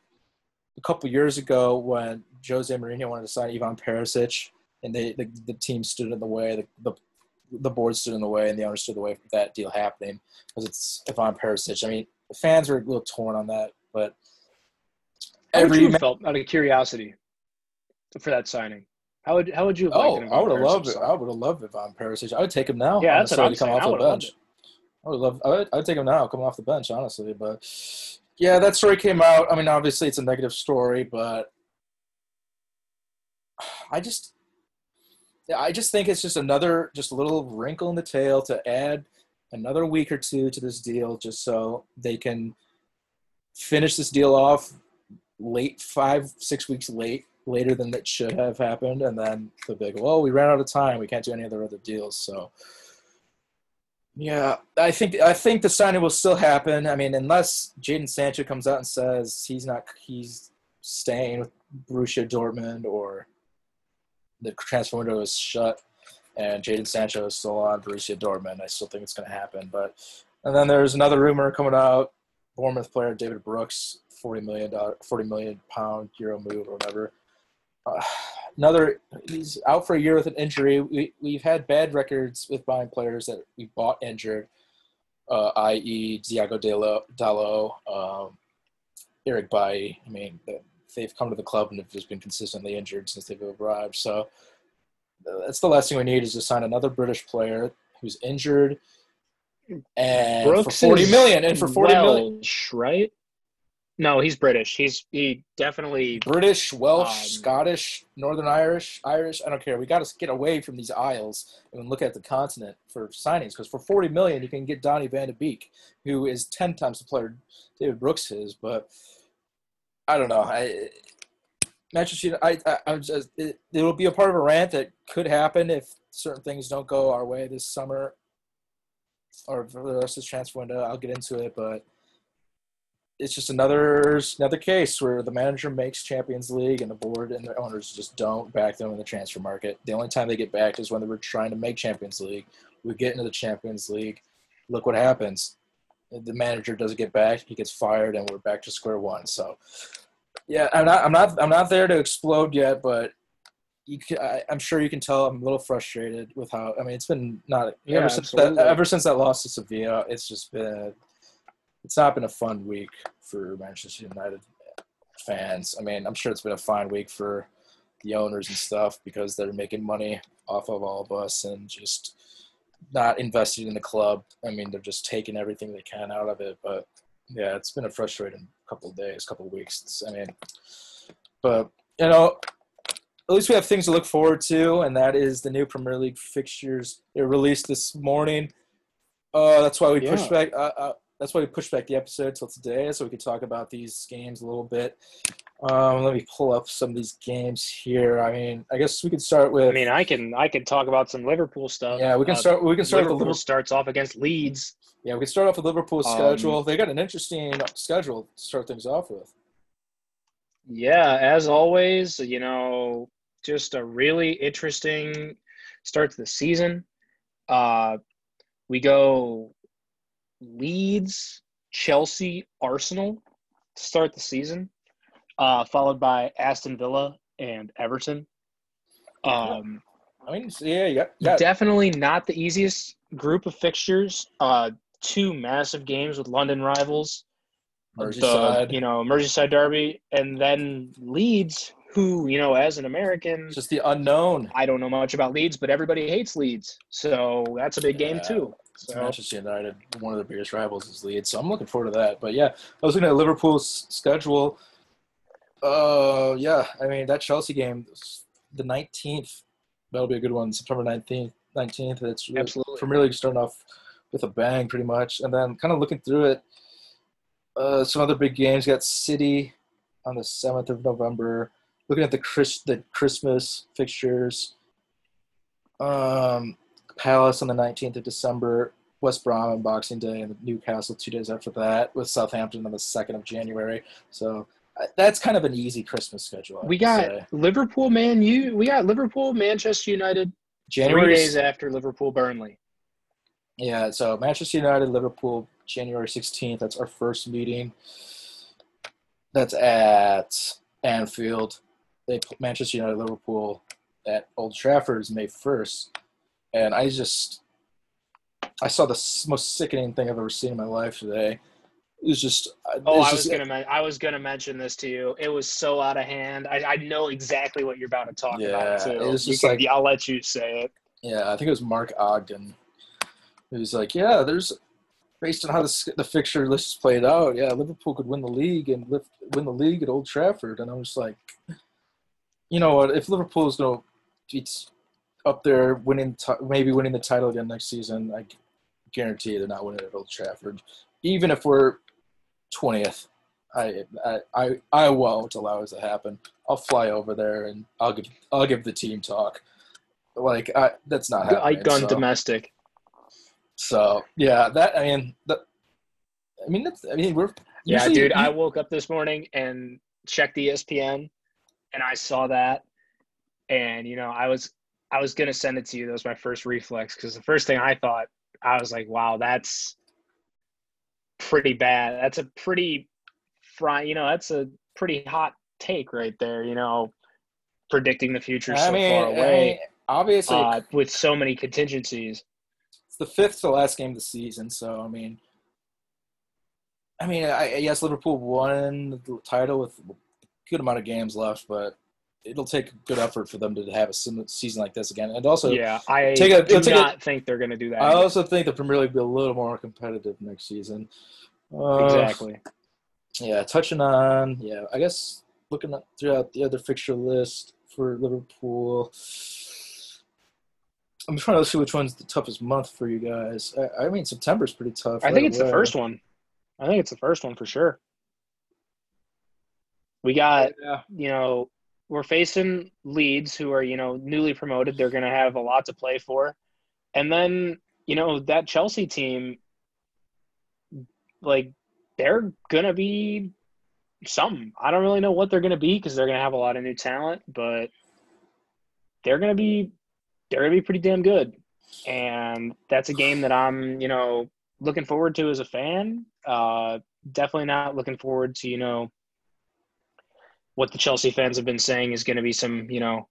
a couple years ago when Jose Mourinho wanted to sign Ivan Perisic, and they the, the team stood in the way, the, the the board stood in the way, and the owner stood in the way for that deal happening because it's Ivan Perisic. I mean, the fans were a little torn on that, but how every would you felt out of curiosity for that signing? How would how would you? Have oh, I would have loved it. I would have loved Ivan Perisic. I would take him now. Yeah, that's what I'm saying. Off the bench. I would love. I would, I would take him now, coming off the bench, honestly. But yeah, that story came out. I mean, obviously, it's a negative story, but I just, I just think it's just another, just a little wrinkle in the tail to add another week or two to this deal, just so they can finish this deal off late, five, six weeks late, later than it should have happened, and then the big, well, we ran out of time. We can't do any other other deals, so yeah, I think I think the signing will still happen. I mean, unless Jadon Sancho comes out and says he's not he's staying with Borussia Dortmund or the transfer window is shut and Jadon Sancho is still on Borussia Dortmund. I still think it's going to happen. But and then there's another rumor coming out: Bournemouth player David Brooks, forty million dollar, forty million pound euro move or whatever. Uh, another he's out for a year with an injury. We we've had bad records with buying players that we bought injured, uh, i.e. Diogo Dalot, um, Eric Bailly. I mean, they've come to the club and have just been consistently injured since they've arrived. So that's the last thing we need is to sign another British player who's injured and Brooks for forty million and for forty Welsh, million, right? No, he's British. He's he definitely British, Welsh, um, Scottish, Northern Irish, Irish. I don't care. We got to get away from these isles and look at the continent for signings. Because for forty million, you can get Donny Van de Beek, who is ten times the player David Brooks is. But I don't know. I Manchester I, I I'm just it, it'll be a part of a rant that could happen if certain things don't go our way this summer or for the rest of the transfer window. I'll get into it, but it's just another another case where the manager makes Champions League and the board and the owners just don't back them in the transfer market. The only time they get backed is when they were trying to make Champions League. We get into the Champions League. Look what happens. The manager doesn't get back. He gets fired, and we're back to square one. So, yeah, I'm not, I'm not, I'm not there to explode yet, but can, I, am sure you can tell I'm a little frustrated with how. I mean, it's been not yeah, ever since that ever since that loss to Sevilla. It's just been it's not been a fun week for Manchester United fans. I mean, I'm sure it's been a fine week for the owners and stuff because they're making money off of all of us and just not investing in the club. I mean, they're just taking everything they can out of it. But yeah, it's been a frustrating couple of days, couple of weeks. It's, I mean, but you know, at least we have things to look forward to, and that is the new Premier League fixtures. They released this morning. Uh, that's why we yeah. pushed back. Uh, uh, that's why we pushed back the episode till today, so we could talk about these games a little bit. Um, let me pull up some of these games here. I mean, I guess we could start with. I mean, I can I can talk about some Liverpool stuff. Yeah, we can uh, start. We can start. Liverpool with the Liverpool starts off against Leeds. Yeah, we can start off with Liverpool's um, schedule. They got an interesting schedule to start things off with. Yeah, as always, you know, just a really interesting start to the season. Uh, we go Leeds, Chelsea, Arsenal to start the season, uh, followed by Aston Villa and Everton. Um, I mean, yeah, yeah, yeah, definitely not the easiest group of fixtures. Uh, two massive games with London rivals. Merseyside. The, you know, Merseyside derby, and then Leeds, who, you know, as an American, just the unknown. I don't know much about Leeds, but everybody hates Leeds. So that's a big game too. So Manchester United, one of the biggest rivals is Leeds, so I'm looking forward to that. But yeah, I was looking at Liverpool's schedule. Uh, yeah, I mean that Chelsea game, the 19th, that'll be a good one. September 19th. 19th. It's really, Absolutely. Premier League starting off with a bang, pretty much, and then kind of looking through it. Uh, some other big games. You got City on the 7th of November. Looking at the Chris the Christmas fixtures. Um, Palace on the 19th of December, West Brom on Boxing Day, and Newcastle two days after that, with Southampton on the 2nd of January. So that's kind of an easy Christmas schedule. I we got say. Liverpool, Man U. We got Liverpool, Manchester United. January Three days after Liverpool, Burnley. Yeah, so Manchester United, Liverpool, January 16th. That's our first meeting. That's at Anfield. They Manchester United, Liverpool at Old Trafford is May 1st. And I just, I saw the most sickening thing I've ever seen in my life today. It was just, uh, Oh, it's I was just- gonna I was gonna mention this to you. It was so out of hand. I, I know exactly what you're about to talk Yeah, about too. it was just can- like- I'll let you say it. Yeah, I think it was Mark Ogden. He was like, "Yeah, there's based on how the, the fixture list is played out. Yeah, Liverpool could win the league and lift, win the league at Old Trafford." And I was like, "You know what? If Liverpool is going to be t- up there winning, ti maybe winning the title again next season, I guarantee they're not winning at Old Trafford. Even if we're twentieth, I, I I I won't allow it to happen. I'll fly over there and I'll give I'll give the team talk." Like I, that's not happening. Gun so. domestic. So yeah, that I mean, the, I mean, that's, I mean, we're Yeah, usually- dude. I woke up this morning and checked the ESPN, and I saw that, and you know, I was I was gonna send it to you. That was my first reflex because the first thing I thought, I was like, wow, that's pretty bad. That's a pretty fry. You know, that's a pretty hot take right there. You know, predicting the future I so mean, far I away mean, obviously, uh, with so many contingencies. it's the fifth to last game of the season. So I mean, I mean, I, yes, Liverpool won the title with a good amount of games left, but it'll take good effort for them to have a season like this again. And also, yeah, I take a- do take a- not think they're gonna do that. I also think the Premier League will be a little more competitive next season. Uh, exactly. Yeah, touching on yeah, I guess looking at throughout the other fixture list for Liverpool. I'm trying to see which one's the toughest month for you guys. I, I mean, September's pretty tough. I right think it's the first one. I think it's the first one for sure. We got, Yeah. you know, we're facing Leeds, who are, you know, newly promoted. They're going to have a lot to play for. And then, you know, that Chelsea team, like, they're going to be something. I don't really know what they're going to be because they're going to have a lot of new talent, but they're going to be, they're going to be pretty damn good. And that's a game that I'm, you know, looking forward to as a fan. Uh, definitely not looking forward to, you know, what the Chelsea fans have been saying is going to be some, you know,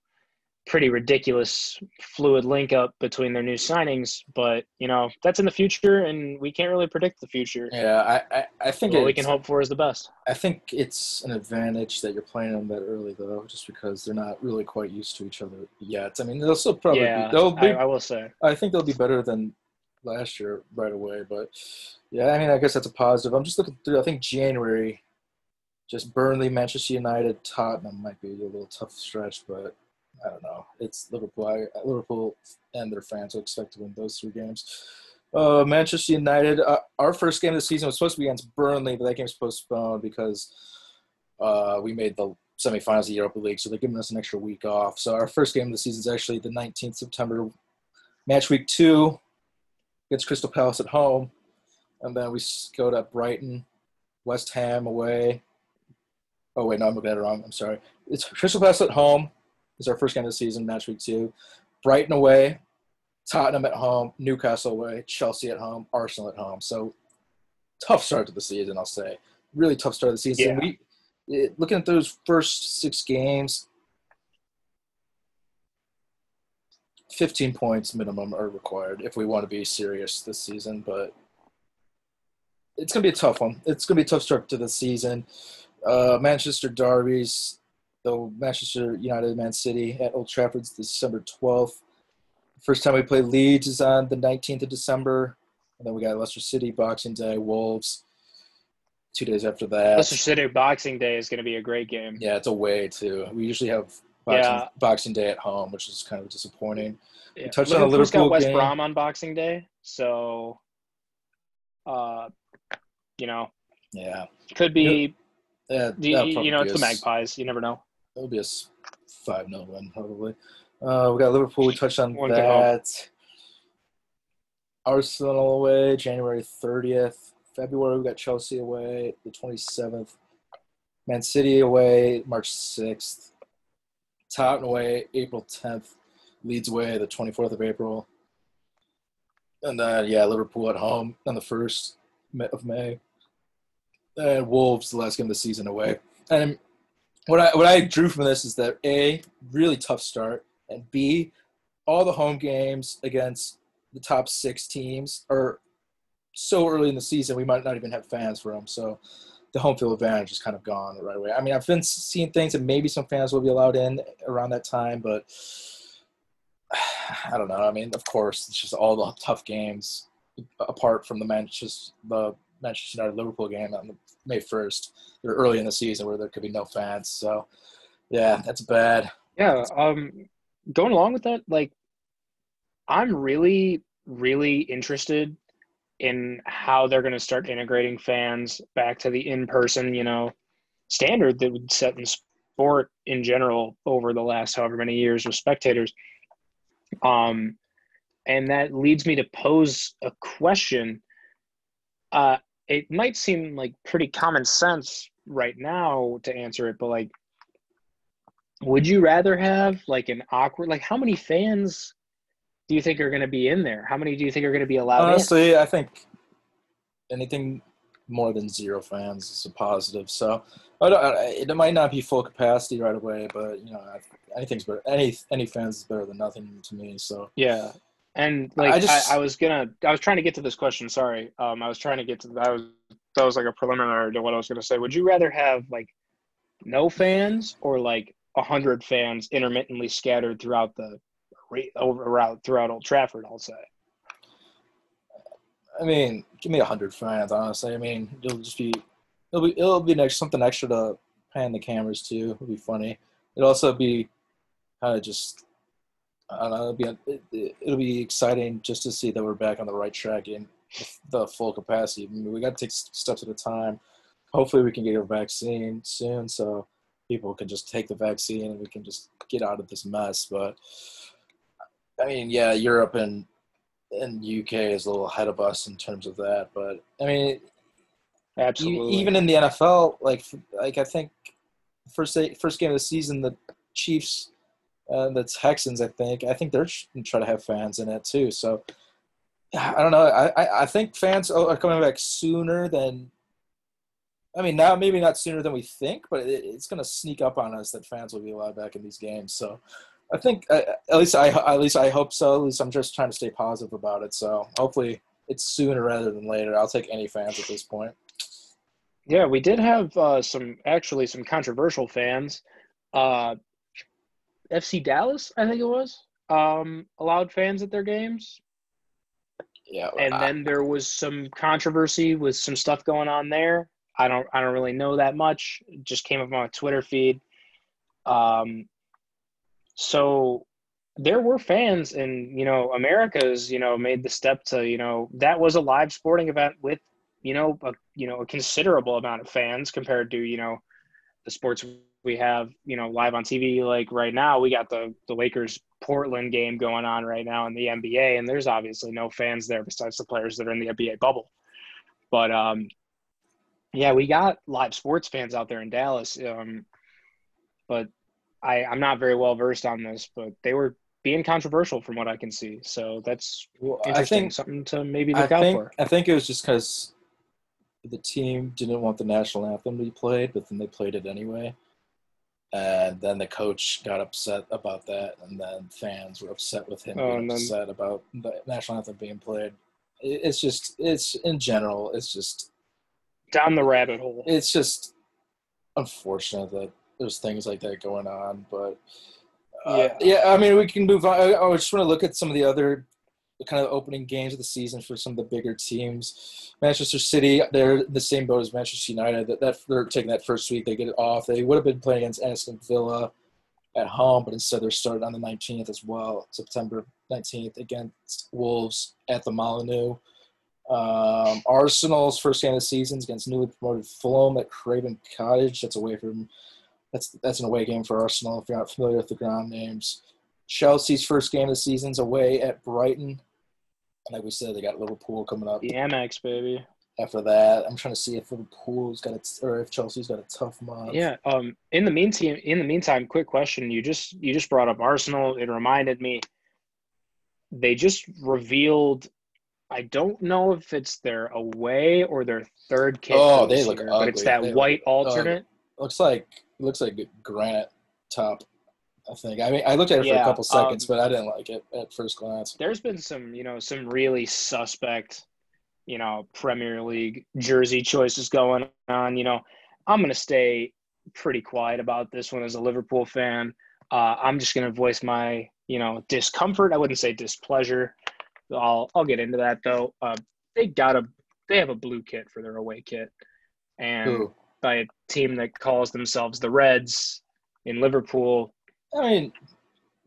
pretty ridiculous fluid link up between their new signings. But, you know, that's in the future and we can't really predict the future. Yeah, I, I, I think What we can hope for is the best. I think it's an advantage that you're playing them that early, though, just because they're not really quite used to each other yet. I mean, they'll still probably yeah, be, they'll I, be I will say. I think they'll be better than last year right away. But yeah, I mean, I guess that's a positive. I'm just looking through. I think January, just Burnley, Manchester United, Tottenham might be a little tough stretch, but I don't know. It's Liverpool. I, Liverpool and their fans will expect to win those three games. Uh, Manchester United. Uh, our first game of the season was supposed to be against Burnley, but that game's postponed because uh, we made the semifinals of the Europa League, so they're giving us an extra week off. So our first game of the season is actually the 19th September, match week two against Crystal Palace at home, and then we go to Brighton, West Ham away. Oh wait, no, I'm looking at it wrong. I'm sorry. It's Crystal Palace at home. Is our first game of the season, match week two. Brighton away, Tottenham at home, Newcastle away, Chelsea at home, Arsenal at home. So tough start to the season, I'll say. Really tough start of the season. Yeah. We it, looking at those first six games, 15 points minimum are required if we want to be serious this season, but it's going to be a tough one. It's going to be a tough start to the season. Uh, Manchester derbies, the Manchester United Man City at Old Trafford's December 12th. First time we play Leeds is on the 19th of December. And then we got Leicester City, Boxing Day, Wolves. Two days after that. Leicester City Boxing Day is going to be a great game. Yeah, it's away too. We usually have Boxing, Yeah. Boxing Day at home, which is kind of disappointing. Yeah. touched on a Liverpool's got West game. Brom on Boxing Day, so uh, you know, Yeah. could be. Yeah, you, you know, it's the Magpies. You never know. It'll be a s- 5 0 win, probably. Uh, we got Liverpool. We touched on One that. Arsenal away, January 30th. February, we got Chelsea away, the 27th. Man City away, March 6th. Tottenham away, April 10th. Leeds away, the 24th of April. And then, yeah, Liverpool at home on the 1st of May. And Wolves, the last game of the season away. And what I what I drew from this is that a really tough start, and b all the home games against the top six teams are so early in the season we might not even have fans for them. So the home field advantage is kind of gone right away. I mean, I've been seeing things that maybe some fans will be allowed in around that time, but I don't know. I mean, of course, it's just all the tough games apart from the Manchester the Manchester United Liverpool game on the May first. They're early in the season where there could be no fans. So yeah, that's bad. Yeah. Um, going along with that, like, I'm really, really interested in how they're going to start integrating fans back to the in-person, you know, standard that would set in sport in general over the last however many years with spectators. Um, and that leads me to pose a question. Uh, it might seem like pretty common sense right now to answer it, but like, would you rather have like an awkward, like how many fans do you think are going to be in there? How many do you think are going to be allowed in? Honestly, I think anything more than zero fans is a positive. So I don't, I- it might not be full capacity right away, but you know, I- anything's better. Any any fans is better than nothing to me. So Yeah. And like I I, just- I, was gonna I was trying to get to this question, sorry. Um I was trying to get to that was that was like a preliminary to what I was gonna say. Would you rather have like no fans or like a hundred fans intermittently scattered throughout the around throughout Old Trafford, I'll say. I mean, give me a hundred fans. Honestly, I mean, it'll just be it'll be it'll be next something extra to pan the cameras to. It'll be funny. It'll also be kind of just I don't know. It'll be it, it'll be exciting just to see that we're back on the right track in the full capacity. I mean, we got to take steps at a time. Hopefully, we can get a vaccine soon, so people can just take the vaccine and we can just get out of this mess. But I mean, yeah, Europe and and UK is a little ahead of us in terms of that. But I mean, Absolutely. even in the NFL, like like I think first first game of the season, the Chiefs, uh, the Texans, I think I think they're trying to to have fans in it too. So I don't know. I, I, I think fans are coming back sooner than. I mean, now maybe not sooner than we think, but it, it's going to sneak up on us that fans will be allowed back in these games. So, I think uh, at least I at least I hope so. At least I'm just trying to stay positive about it. So hopefully it's sooner rather than later. I'll take any fans at this point. Yeah, we did have uh, some actually some controversial fans. Uh, FC Dallas, I think it was, um, allowed fans at their games, Yeah, and I- then there was some controversy with some stuff going on there. I don't, I don't really know that much. It just came up on my Twitter feed. Um, so there were fans, and you know, America's, you know, made the step to, you know, that was a live sporting event with you know, a, you know, a considerable amount of fans compared to, you know, the sports we have, you know, live on TV. Like right now, we got the the Lakers Portland game going on right now in the NBA, and there's obviously no fans there besides the players that are in the NBA bubble. But um, yeah, we got live sports fans out there in Dallas. Um, but I I'm not very well versed on this, but they were being controversial from what I can see. So that's I interesting, think something to maybe I look out think for. I think it was just because the team didn't want the national anthem to be played, but then they played it anyway. And then the coach got upset about that, and then fans were upset with him Oh, being then- upset about the national anthem being played. It's just, it's in general, it's just, Down the rabbit hole. it's just unfortunate that there's things like that going on. But uh, Yeah. yeah, I mean, we can move on. I, I just want to look at some of the other kind of opening games of the season for some of the bigger teams. Manchester City, they're in the same boat as Manchester United. That, that they're taking that first week, they get it off. They would have been playing against Aston Villa at home, but instead they're starting on the 19th as well, September 19th against Wolves at the Molyneux. Um, Arsenal's first game of the season against newly promoted Fulham at Craven Cottage. That's away from that's that's an away game for Arsenal. If you're not familiar with the ground names, Chelsea's first game of the season's away at Brighton. Like we said, they got Liverpool coming up The Amex, baby. after that. I'm trying to see if Liverpool's got a or if Chelsea's got a tough month. Yeah. Um. In the meantime, in the meantime, quick question. You just you just brought up Arsenal. It reminded me. They just revealed. I don't know if it's their away or their third kit. Oh, they look year, but it's that They look white alternate. looks like looks like granite top. I think. I mean, I looked at it for Yeah, a couple seconds, um, but I didn't like it at first glance. There's been some, you know, some really suspect, you know, Premier League jersey choices going on. You know, I'm gonna stay pretty quiet about this one as a Liverpool fan. Uh, I'm just gonna voice my, you know, discomfort. I wouldn't say displeasure. I'll I'll get into that though. Uh, they got a they have a blue kit for their away kit, and Ooh. by a team that calls themselves the Reds in Liverpool. I mean,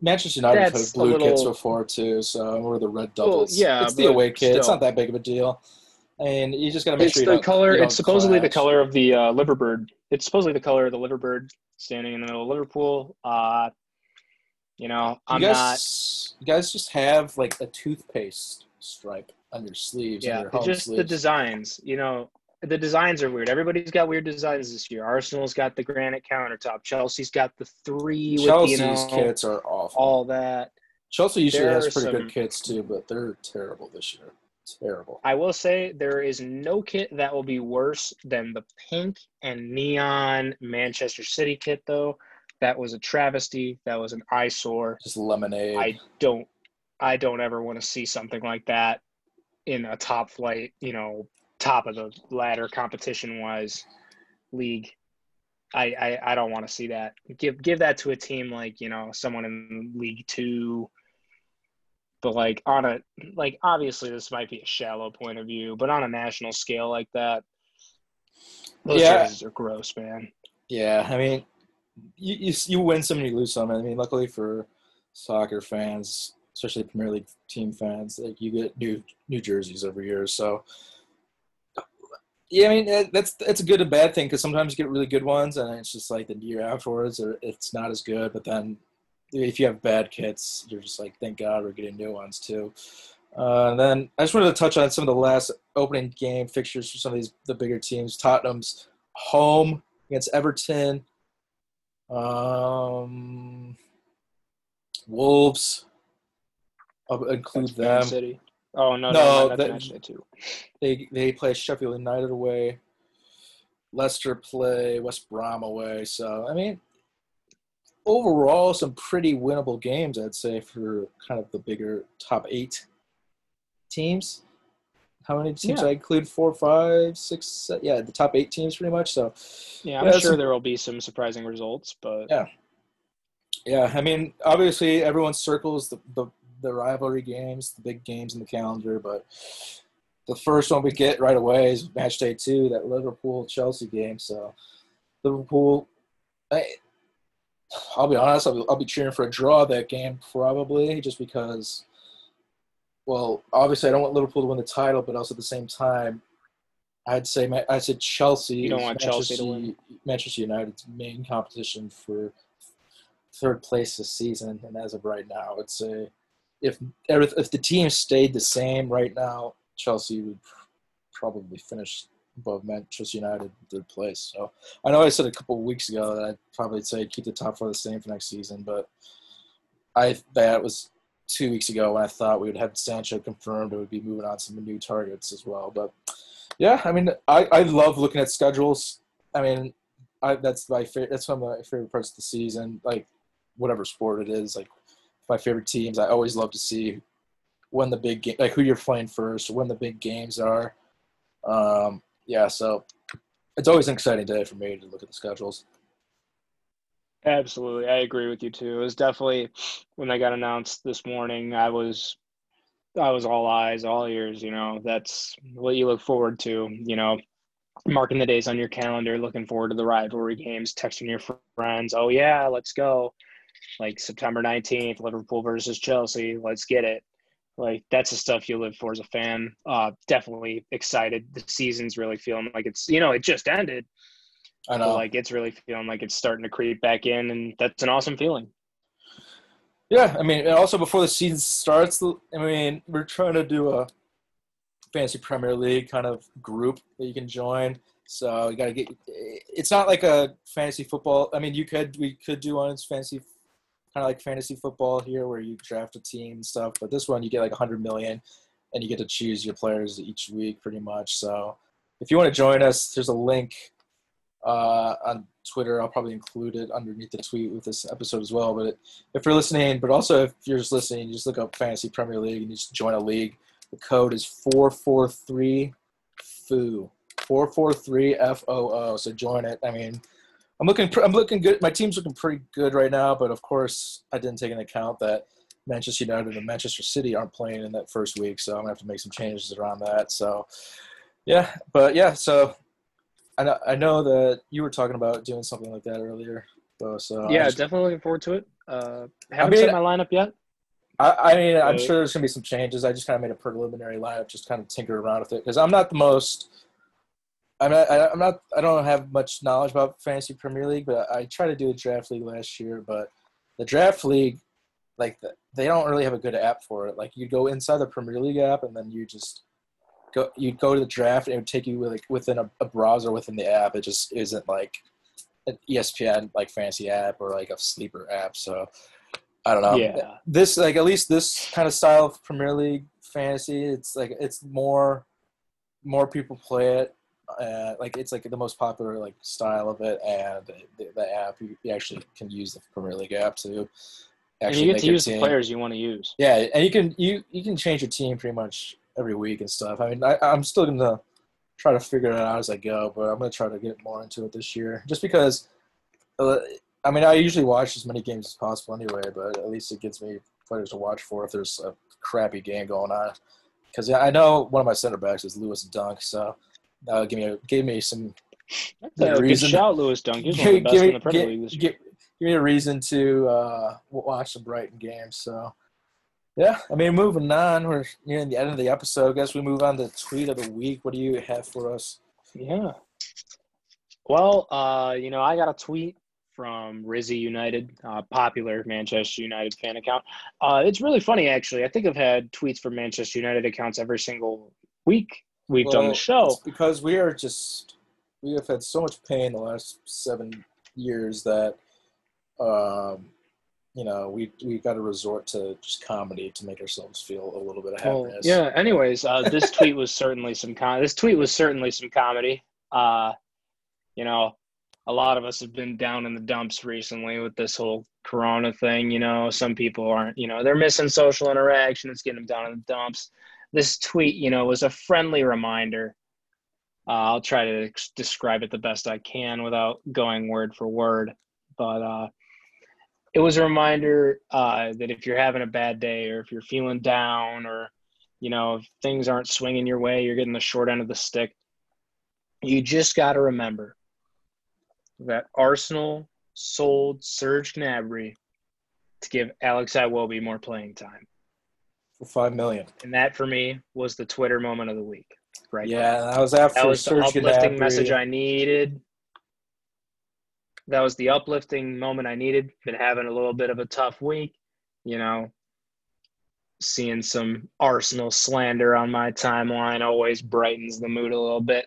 Manchester United have blue little- kits before too, so we're the red Well, doubles. yeah, it's the away kit. It's not that big of a deal. And you just got to make It's sure you the color. It's supposedly the color of the uh, liverbird. It's supposedly the color of the liverbird standing in the middle of Liverpool. Uh, you know, I'm you not. guys, You guys just have like a toothpaste stripe on your sleeves. Yeah, your it's home just the designs. You know, the designs are weird. Everybody's got weird designs this year. Arsenal's got the granite countertop. Chelsea's got the three with Chelsea's you know kits are awful. all that. Chelsea usually there has pretty some- good kits too, but they're terrible this year. Terrible. I will say there is no kit that will be worse than the pink and neon Manchester City kit, though. That was a travesty. That was an eyesore. Just lemonade. I don't I don't ever want to see something like that in a top flight, you know, top of the ladder competition wise league. I, I, I don't want to see that. Give give that to a team like, you know, someone in League Two. But like on a like obviously this might be a shallow point of view, but on a national scale like that, those Yeah. jerseys are gross, man. Yeah, I mean, you, you you win some and you lose some. I mean, luckily for soccer fans, especially Premier League team fans, like you get new new jerseys every year. So, yeah, I mean that's that's a good and bad thing because sometimes you get really good ones and it's just like the year afterwards, or it's not as good. But then if you have bad kits, you're just like, thank God we're getting new ones too. Uh, and then I just wanted to touch on some of the last opening game fixtures for some of these the bigger teams. Tottenham's home against Everton. Um, Wolves. I'll include That's them. City. Oh no, No, no, that's City too. They they play Sheffield United away. Leicester play West Brom away. So I mean, overall, some pretty winnable games, I'd say, for kind of the bigger top eight teams. How many teams Yeah. I include? Four, five, six, yeah, the top eight teams, pretty much. So Yeah, I'm Yeah, sure some- there will be some surprising results, but Yeah. Yeah, I mean, obviously everyone circles the, the, the rivalry games, the big games in the calendar, but the first one we get right away is match day two, that Liverpool Chelsea game. So Liverpool, I, I'll be honest, I'll be, I'll be cheering for a draw that game probably, just because. Well, obviously I don't want Liverpool to win the title, but also at the same time, I'd say I said Chelsea. You don't want Chelsea to Manchester- Manchester United's main competition for third place this season, and as of right now, I'd say if if the team stayed the same right now, Chelsea would probably finish above Manchester United third place. So I know I said a couple of weeks ago that I'd probably say keep the top four the same for next season, but I that was two weeks ago when I thought we would have Sancho confirmed and would be moving on some new targets as well. But yeah, I mean, I, I love looking at schedules. I mean, I, that's my favorite. That's one of my favorite parts of the season. Like whatever sport it is, like my favorite teams. I always love to see when the big game, like who you're playing first, when the big games are. Um, yeah, so it's always an exciting day for me to look at the schedules. Absolutely, I agree with you too. It was definitely when they got announced this morning. I was, I was all eyes, all ears. You know, that's what you look forward to. You know, marking the days on your calendar, looking forward to the rivalry games, texting your friends. Oh yeah, let's go. Like September nineteenth, Liverpool versus Chelsea. Let's get it. Like that's the stuff you live for as a fan. Uh, definitely excited. The season's really feeling like it's you know it just ended I know. like it's really feeling like it's starting to creep back in, and that's an awesome feeling. Yeah, I mean, and also before the season starts, I mean, we're trying to do a fantasy Premier League kind of group that you can join. So you got to get. It's not like a fantasy football. I mean, you could we could do one it's fantasy, kind of like fantasy football here, where you draft a team and stuff. But this one, you get like a hundred million, and you get to choose your players each week, pretty much. So if you want to join us, there's a link uh, on Twitter. I'll probably include it underneath the tweet with this episode as well. But if you're listening, but also if you're just listening, you just look up Fantasy Premier League and you just join a league. The code is four four three foo four four three f o o. So join it. I mean, I'm looking I'm looking good. My team's looking pretty good right now. But of course, I didn't take into account that. Manchester United and Manchester City aren't playing in that first week, so I'm gonna have to make some changes around that. So, yeah, but yeah, so I know, I know that you were talking about doing something like that earlier. So, so yeah, just, definitely looking forward to it. Uh, haven't I mean, set my lineup yet. I, I mean, I'm sure there's gonna be some changes. I just kind of made a preliminary lineup, just kind of tinker around with it because I'm not the most. I'm not, I- I'm not. I don't have much knowledge about fantasy Premier League, but I tried to do a draft league last year. But the draft league, like the, they don't really have a good app for it. Like you go inside the Premier League app, and then you just go. You go to the draft, and it would take you like within a, a browser within the app. It just isn't like an ESPN like fantasy app or like a sleeper app. So I don't know yeah, this like at least this kind of style of Premier League fantasy, it's like it's more more people play it. Uh, like it's like the most popular like style of it, and the, the app you, you actually can use the Premier League app to and actually you get make to use the team. players you want to use. Yeah, and you can you you can change your team pretty much every week and stuff. I mean, I, I'm still gonna try to figure it out as I go, but I'm gonna try to get more into it this year, just because. Uh, I mean, I usually watch as many games as possible anyway, but at least it gives me players to watch for if there's a crappy game going on. Because yeah, I know one of my center backs is Lewis Dunk, so that'll give me a, give me some Yeah, a good reason- shout, Lewis Dunk. He's one of the give, give me, give- League this year. give- me a reason to uh, watch the Brighton games. So, yeah, I mean, moving on, we're nearing the end of the episode. I guess we move on to tweet of the week. What do you have for us? Yeah. Well, uh, you know, I got a tweet from Rizzy United, uh, popular Manchester United fan account. Uh, it's really funny, actually. I think I've had tweets from Manchester United accounts every single week we've done the show. Because we are just we have had so much pain the last seven years that um, you know we we got to resort to just comedy to make ourselves feel a little bit of Well, happiness. yeah. Anyways, uh, this tweet was certainly some com- This tweet was certainly some comedy. Uh, you know, a lot of us have been down in the dumps recently with this whole Corona thing. You know, some people aren't. You know, they're missing social interaction. It's getting them down in the dumps. This tweet, you know, was a friendly reminder. Uh, I'll try to ex- describe it the best I can without going word for word, but uh, it was a reminder uh, that if you're having a bad day or if you're feeling down or you know if things aren't swinging your way you're getting the short end of the stick you just got to remember that arsenal sold serge gnabry to give alex iwobi more playing time for five million. and that for me was the twitter moment of the week right Yeah, that was after that was the uplifting Gnabry. message I needed. That was the uplifting moment I needed. Been having a little bit of a tough week, you know. Seeing some Arsenal slander on my timeline always brightens the mood a little bit.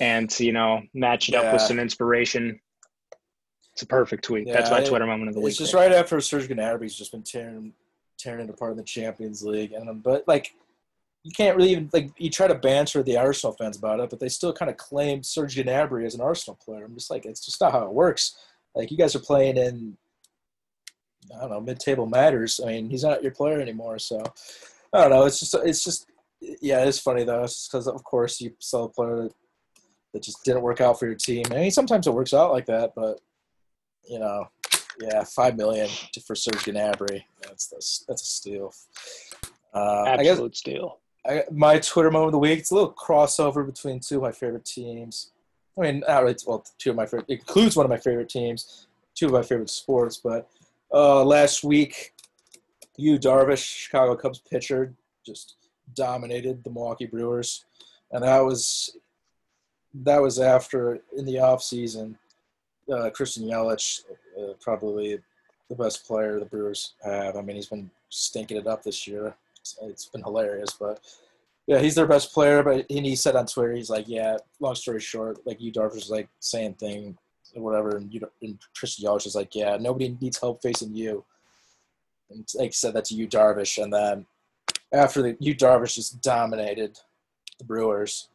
And to, you know, match it up with some inspiration. It's a perfect tweet. That's my Twitter moment of the week. It's just there. right after Serge Gnabry's just been tearing tearing it apart in the Champions League, and um, but like you can't really even like you try to banter the Arsenal fans about it, but they still kind of claim Serge Gnabry as an Arsenal player. I'm just like, it's just not how it works. Like you guys are playing in, I don't know, mid-table matters. I mean, he's not your player anymore, so I don't know. It's just, it's just, yeah, it's funny though. It's just because of course you sell a player that, that just didn't work out for your team. I mean, sometimes it works out like that, but you know, Yeah, five million for Serge Gnabry. That's that's, that's a steal. Uh, Absolute I guess, steal. I, my Twitter moment of the week. It's a little crossover between two of my favorite teams. I mean, not really. Well, two of my favorite. It includes one of my favorite teams, two of my favorite sports. But uh, last week, Yu Darvish, Chicago Cubs pitcher, just dominated the Milwaukee Brewers, and that was that was after in the off season. Uh, Christian Yelich, uh, probably the best player the Brewers have. I mean, he's been stinking it up this year. it's, it's been hilarious, but yeah, he's their best player. But and he said on Twitter, he's like, yeah. Long story short, like Yu Darvish like saying thing or whatever, and, you, and Christian Yelich is like, yeah, nobody needs help facing you. And like said that to Yu Darvish, and then after the Yu Darvish just dominated the Brewers,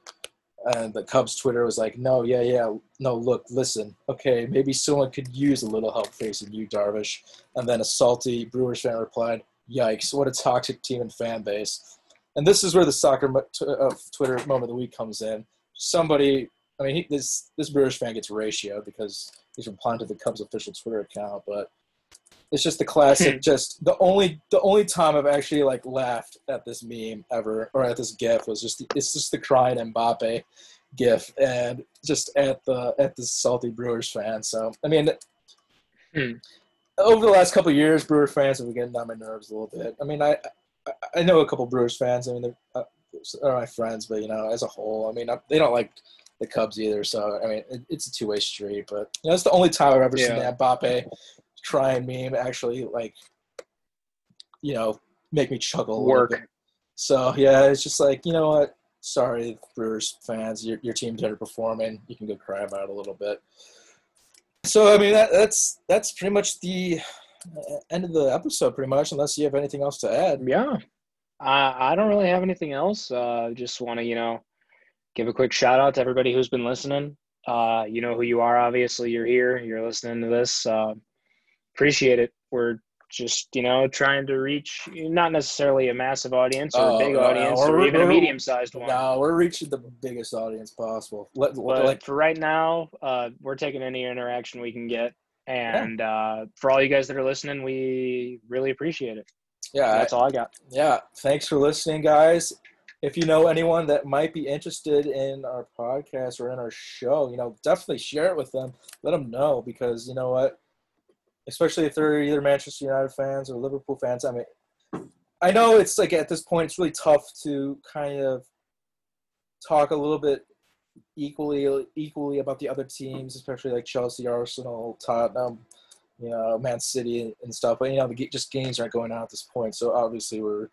and the Cubs Twitter was like, no, yeah, yeah, no, look, listen, okay, maybe someone could use a little help facing you, Darvish, and then a salty Brewers fan replied, yikes, what a toxic team and fan base. And this is where the soccer uh, Twitter moment of the week comes in. Somebody, I mean, he, this this Brewers fan gets ratio because he's replying to the Cubs official Twitter account, but it's just the classic. just the only the only time I've actually like laughed at this meme ever or at this GIF was just the, it's just the crying Mbappe GIF and just at the at the salty Brewers fan. So I mean, hmm. over the last couple years, Brewer fans have been getting on my nerves a little bit. I mean, I I know a couple Brewers fans. I mean, they're, uh, they're my friends, but you know, as a whole, I mean, I, they don't like the Cubs either. So I mean, it, it's a two way street. But you know, it's the only time I've ever yeah. seen that Mbappe try and meme actually like, you know, make me chuckle. Work. So yeah, it's just like you know what. Sorry, Brewers fans, your your team's underperforming. You can go cry about it a little bit. So I mean, that, that's that's pretty much the end of the episode, pretty much, unless you have anything else to add. Yeah, I I don't really have anything else. Uh, just want to you know give a quick shout out to everybody who's been listening. Uh, you know who you are. Obviously, you're here. You're listening to this. Appreciate it. We're just you know trying to reach not necessarily a massive audience or a big uh, audience or even a medium sized one. No, we're reaching the biggest audience possible. Let, but like, for right now, uh, we're taking any interaction we can get. And yeah. uh, for all you guys that are listening, we really appreciate it. Yeah, that's all I got. Yeah, thanks for listening, guys. If you know anyone that might be interested in our podcast or in our show, you know, definitely share it with them. Let them know because you know what, especially if they're either Manchester United fans or Liverpool fans. I mean, I know it's like at this point it's really tough to kind of talk a little bit equally equally about the other teams, especially like Chelsea, Arsenal, Tottenham, you know, Man City and stuff. But you know, the just games aren't going on at this point, so obviously we're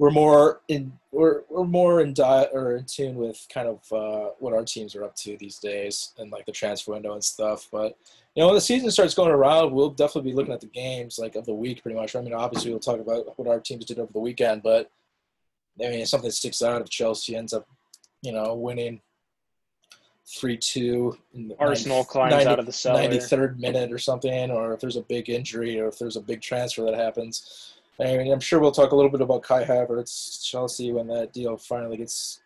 we're more in we're we're more in di- or in tune with kind of uh, what our teams are up to these days and like the transfer window and stuff. But you know, when the season starts going around, we'll definitely be looking at the games like of the week, pretty much. I mean, obviously we'll talk about what our teams did over the weekend, but I mean, if something sticks out if Chelsea ends up, you know, winning three two. Arsenal 90, climbs 90, out of the cellar. Ninety third minute or something, or if there's a big injury, or if there's a big transfer that happens. I mean, I'm sure we'll talk a little bit about Kai Havertz, Chelsea, when that deal finally gets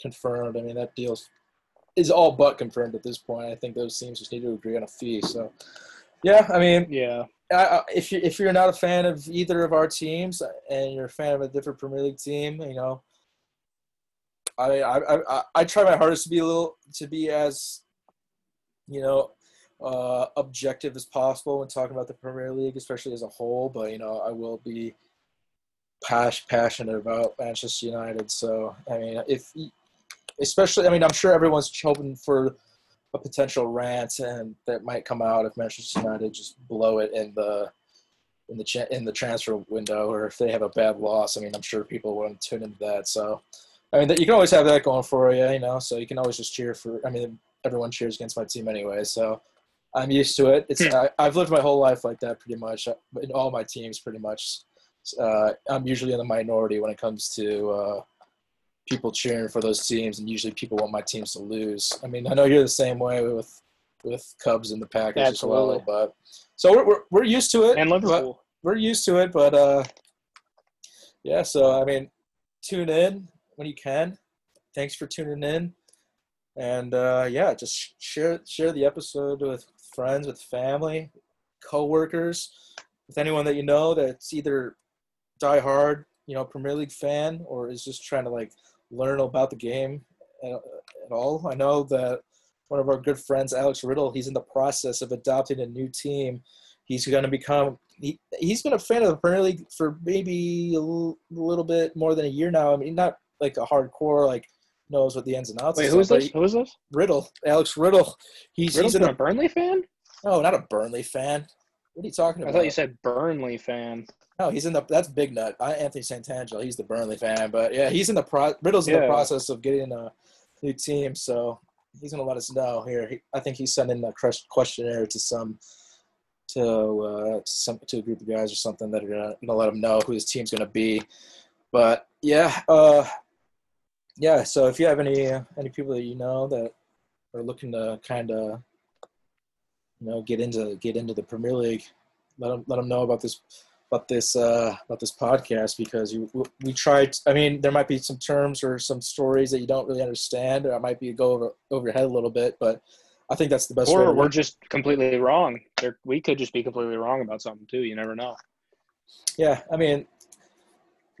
confirmed. I mean, that deal is all but confirmed at this point. I think those teams just need to agree on a fee. So, yeah, I mean, yeah. I, if you if you're not a fan of either of our teams and you're a fan of a different Premier League team, you know, I, I, I, I try my hardest to be a little to be as you know uh, objective as possible when talking about the Premier League, especially as a whole. But you know, I will be pas- passionate about Manchester United. So I mean, if especially, I mean, I'm sure everyone's hoping for a potential rant and that might come out if Manchester United just blow it in the in the cha- in the transfer window, or if they have a bad loss. I mean, I'm sure people want to tune into that. So I mean, you can always have that going for you, you know. So you can always just cheer for. I mean, everyone cheers against my team anyway, so I'm used to it. It's hmm. I, have lived my whole life like that, pretty much. Uh, in all my teams, pretty much. Uh, I'm usually in the minority when it comes to uh, people cheering for those teams, and usually people want my teams to lose. I mean, I know you're the same way with with Cubs and the Packers Absolutely. as well, but so we're, we're we're used to it. And Liverpool, we're used to it, but uh, yeah. So I mean, tune in when you can. Thanks for tuning in, and uh, yeah, just share share the episode with friends, with family. coworkers, with anyone that you know that's either die hard, you know, Premier League fan or is just trying to like learn about the game at, at all. I know that one of our good friends, Alex Riddle, he's in the process of adopting a new team. He's going to become he, he's been a fan of the Premier League for maybe a a little bit more than a year now. I mean, not like a hardcore like knows what the ins and outs. Wait, who is this? Who is this? Riddle, Alex Riddle. He's Riddle's he's a, a Burnley fan. no, not a Burnley fan. What are you talking about? I thought you said Burnley fan. No, he's in the. That's Big Nut. I, Anthony Santangelo. He's the Burnley fan, but yeah, he's in the pro. Riddle's in the process of getting a new team, so he's gonna let us know here. He, I think he's sending a ques- questionnaire to some, to uh, to some to a group of guys or something that are gonna, gonna let him know who his team's gonna be. But yeah, uh, yeah. So if you have any uh, any people that you know that are looking to kind of, you know, get into get into the Premier League, let them let them know about this about this uh, about this podcast because you, we tried. I mean, there might be some terms or some stories that you don't really understand, or it might be go over over your head a little bit. But I think that's the best way. Or we're just completely wrong. There, we could just be completely wrong about something too. You never know. Yeah, I mean,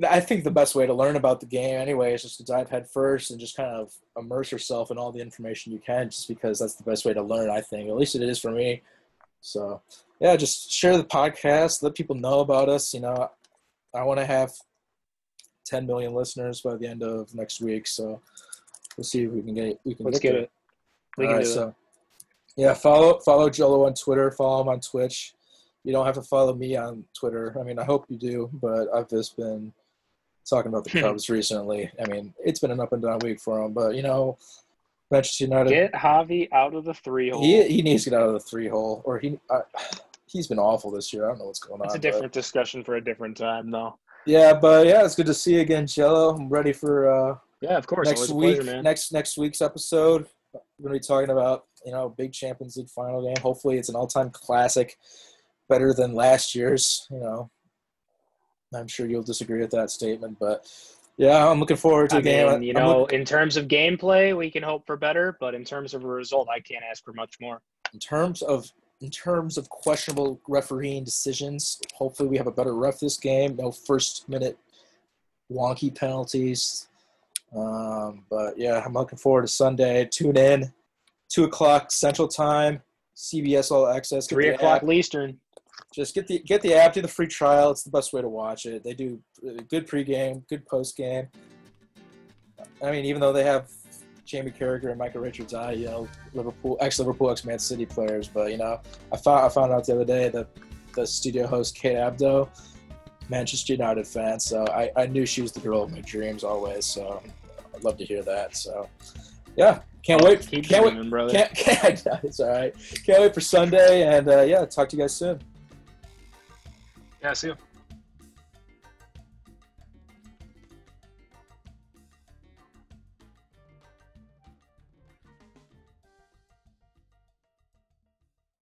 I think the best way to learn about the game anyway is just to dive head first and just kind of immerse yourself in all the information you can, just because that's the best way to learn. I think, at least it is for me. So, yeah, just share the podcast, let people know about us. You know, I want to have 10 million listeners by the end of next week, so we'll see if we can get we can Let's get there. it. We All can right, do it. yeah, follow follow Jello on Twitter, follow him on Twitch. You don't have to follow me on Twitter. I mean, I hope you do, but I've just been talking about the Hmm. Cubs recently. I mean, it's been an up and down week for him, but you know, Manchester United. Get Javy out of the three hole. he he needs to get out of the three hole, or he uh, he's been awful this year. I don't know what's going on. It's a but- different discussion for a different time, though. yeah, but yeah, it's good to see you again, Jello. I'm ready for uh, Yeah, of course. next week. pleasure, man. Next next week's episode, we're gonna be talking about you know big Champions League final game. Hopefully, it's an all time classic, better than last year's. You know, I'm sure you'll disagree with that statement, but yeah, I'm looking forward to I the game. you I'm know, look- in terms of gameplay, we can hope for better, but in terms of a result, I can't ask for much more. in terms of in terms of questionable refereeing decisions, hopefully we have a better ref this game. No first minute wonky penalties. Um, but yeah, I'm looking forward to Sunday. Tune in, two o'clock Central Time, CBS All Access. Three o'clock app. Eastern. Just get the get the app, do the free trial. It's the best way to watch it. They do good pregame, good postgame. I mean, even though they have Jamie Carragher and Micah Richards, I you know Liverpool, ex Liverpool, ex Man City players, but you know, I found I found out the other day that the studio host Kate Abdo, Manchester United fan, so I, I knew she was the girl of my dreams always. So I'd love to hear that. So yeah, can't wait. Keep Can't wait. dreaming, brother. Can't, can't, it's all right. Can't wait for Sunday, and uh, yeah, talk to you guys soon. Yeah, see you.